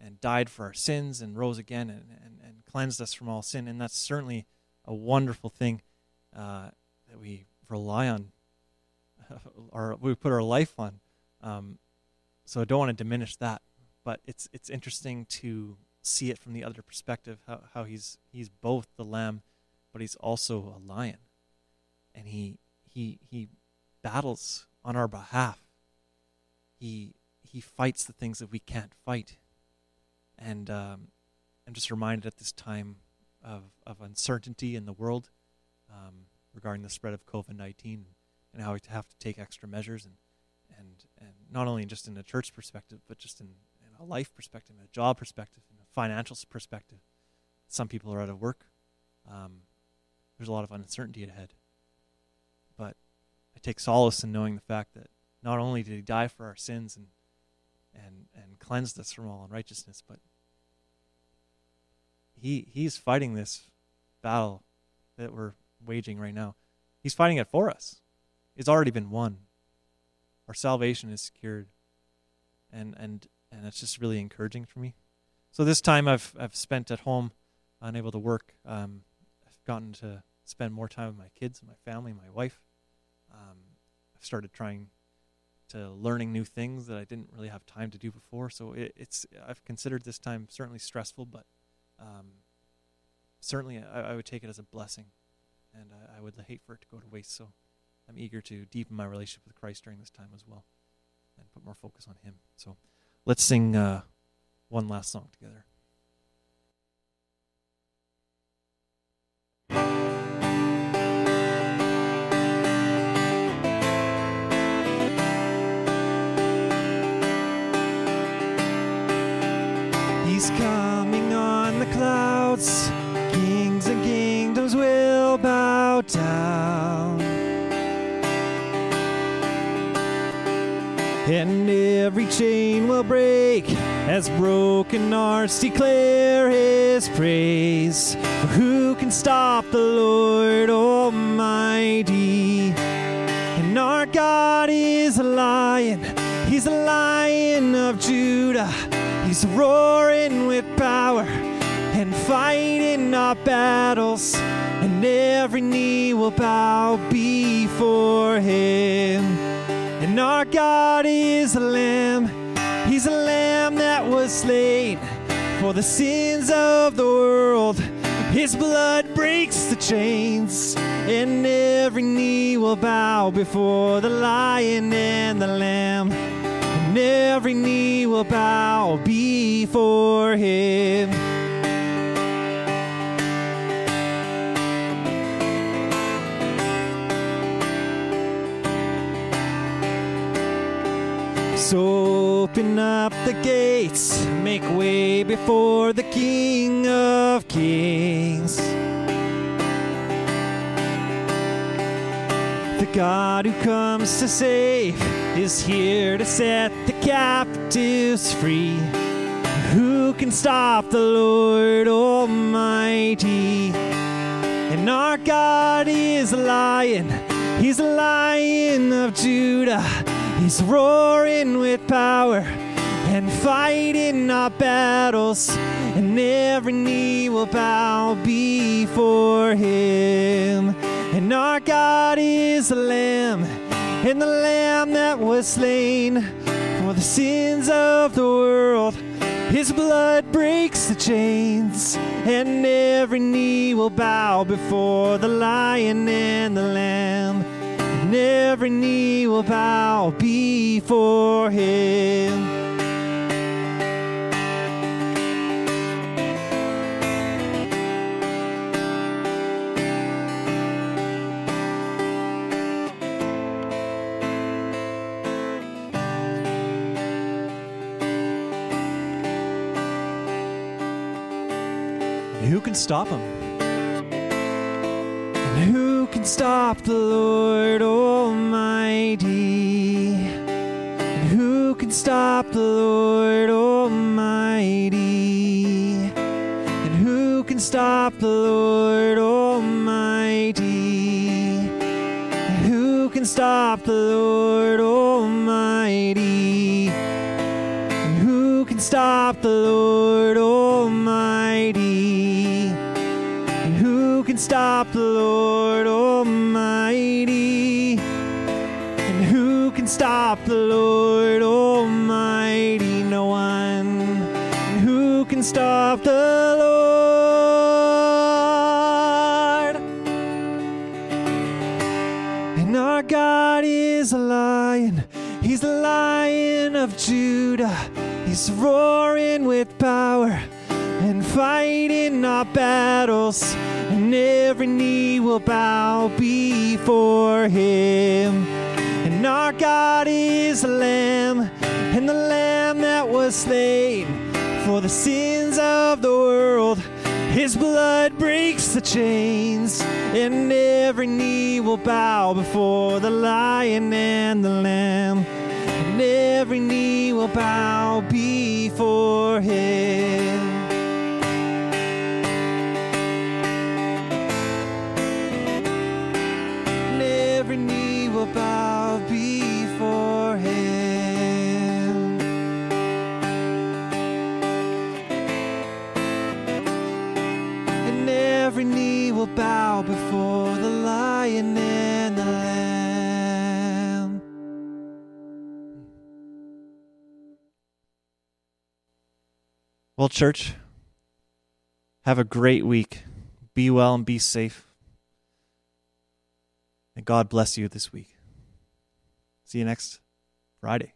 and died for our sins and rose again and, and, and cleansed us from all sin. And that's certainly a wonderful thing uh, that we rely on, or we put our life on. Um, so I don't want to diminish that, but it's it's interesting to see it from the other perspective how, how he's he's both the lamb but he's also a lion. And he he he battles on our behalf. He he fights the things that we can't fight. And um, i'm just reminded at this time of of uncertainty in the world um, regarding the spread of covid-19 and how we have to take extra measures and and and not only just in a church perspective but just in, in a life perspective a job perspective financial perspective. Some people are out of work. Um, there's a lot of uncertainty ahead. But I take solace in knowing the fact that not only did he die for our sins and and and cleansed us from all unrighteousness, but he he's fighting this battle that we're waging right now. He's fighting it for us. It's already been won. Our salvation is secured. And and and it's just really encouraging for me. So this time I've I've spent at home, unable to work. Um, I've gotten to spend more time with my kids, my family, my wife. Um, I've started trying to learning new things that I didn't really have time to do before. So it, it's I've considered this time certainly stressful, but um, certainly I, I, would take it as a blessing, and I, I, would hate for it to go to waste. So I'm eager to deepen my relationship with Christ during this time as well, and put more focus on Him. So let's sing uh, one last song together. He's coming on the clouds. Kings and kingdoms will bow down. And every chain will break as broken hearts declare his praise. For who can stop the Lord Almighty? And our God is a lion, he's a lion of Judah. He's roaring with power and fighting our battles, and every knee will bow before him. And our God is a lamb, he's a lamb that was slain for the sins of the world. His blood breaks the chains, and every knee will bow before the lion and the lamb and every knee will bow before him. Open up the gates, make way before the King of Kings. The God who comes to save is here to set the captives free. Who can stop the Lord Almighty? And our God is a lion, he's a lion of Judah. He's roaring with power and fighting our battles, and every knee will bow before him. And our God is a lamb and the Lamb that was slain for the sins of the world. His blood breaks the chains, and every knee will bow before the Lion and the Lamb, and every knee will bow before Him. Who can stop him? And who can stop the Lord Almighty? And who can stop the Lord Almighty? And who can stop the Lord Almighty? And who can stop the Lord Almighty? And who can stop Judah. He's roaring with power and fighting our battles and every knee will bow before him. And our God is a lamb, and the lamb that was slain for the sins of the world. His blood breaks the chains, and every knee will bow before the lion and the lamb, and every knee will bow before him. And every knee will bow before him. And every knee will bow before Well, church, have a great week. Be well and be safe. And God bless you this week. See you next Friday.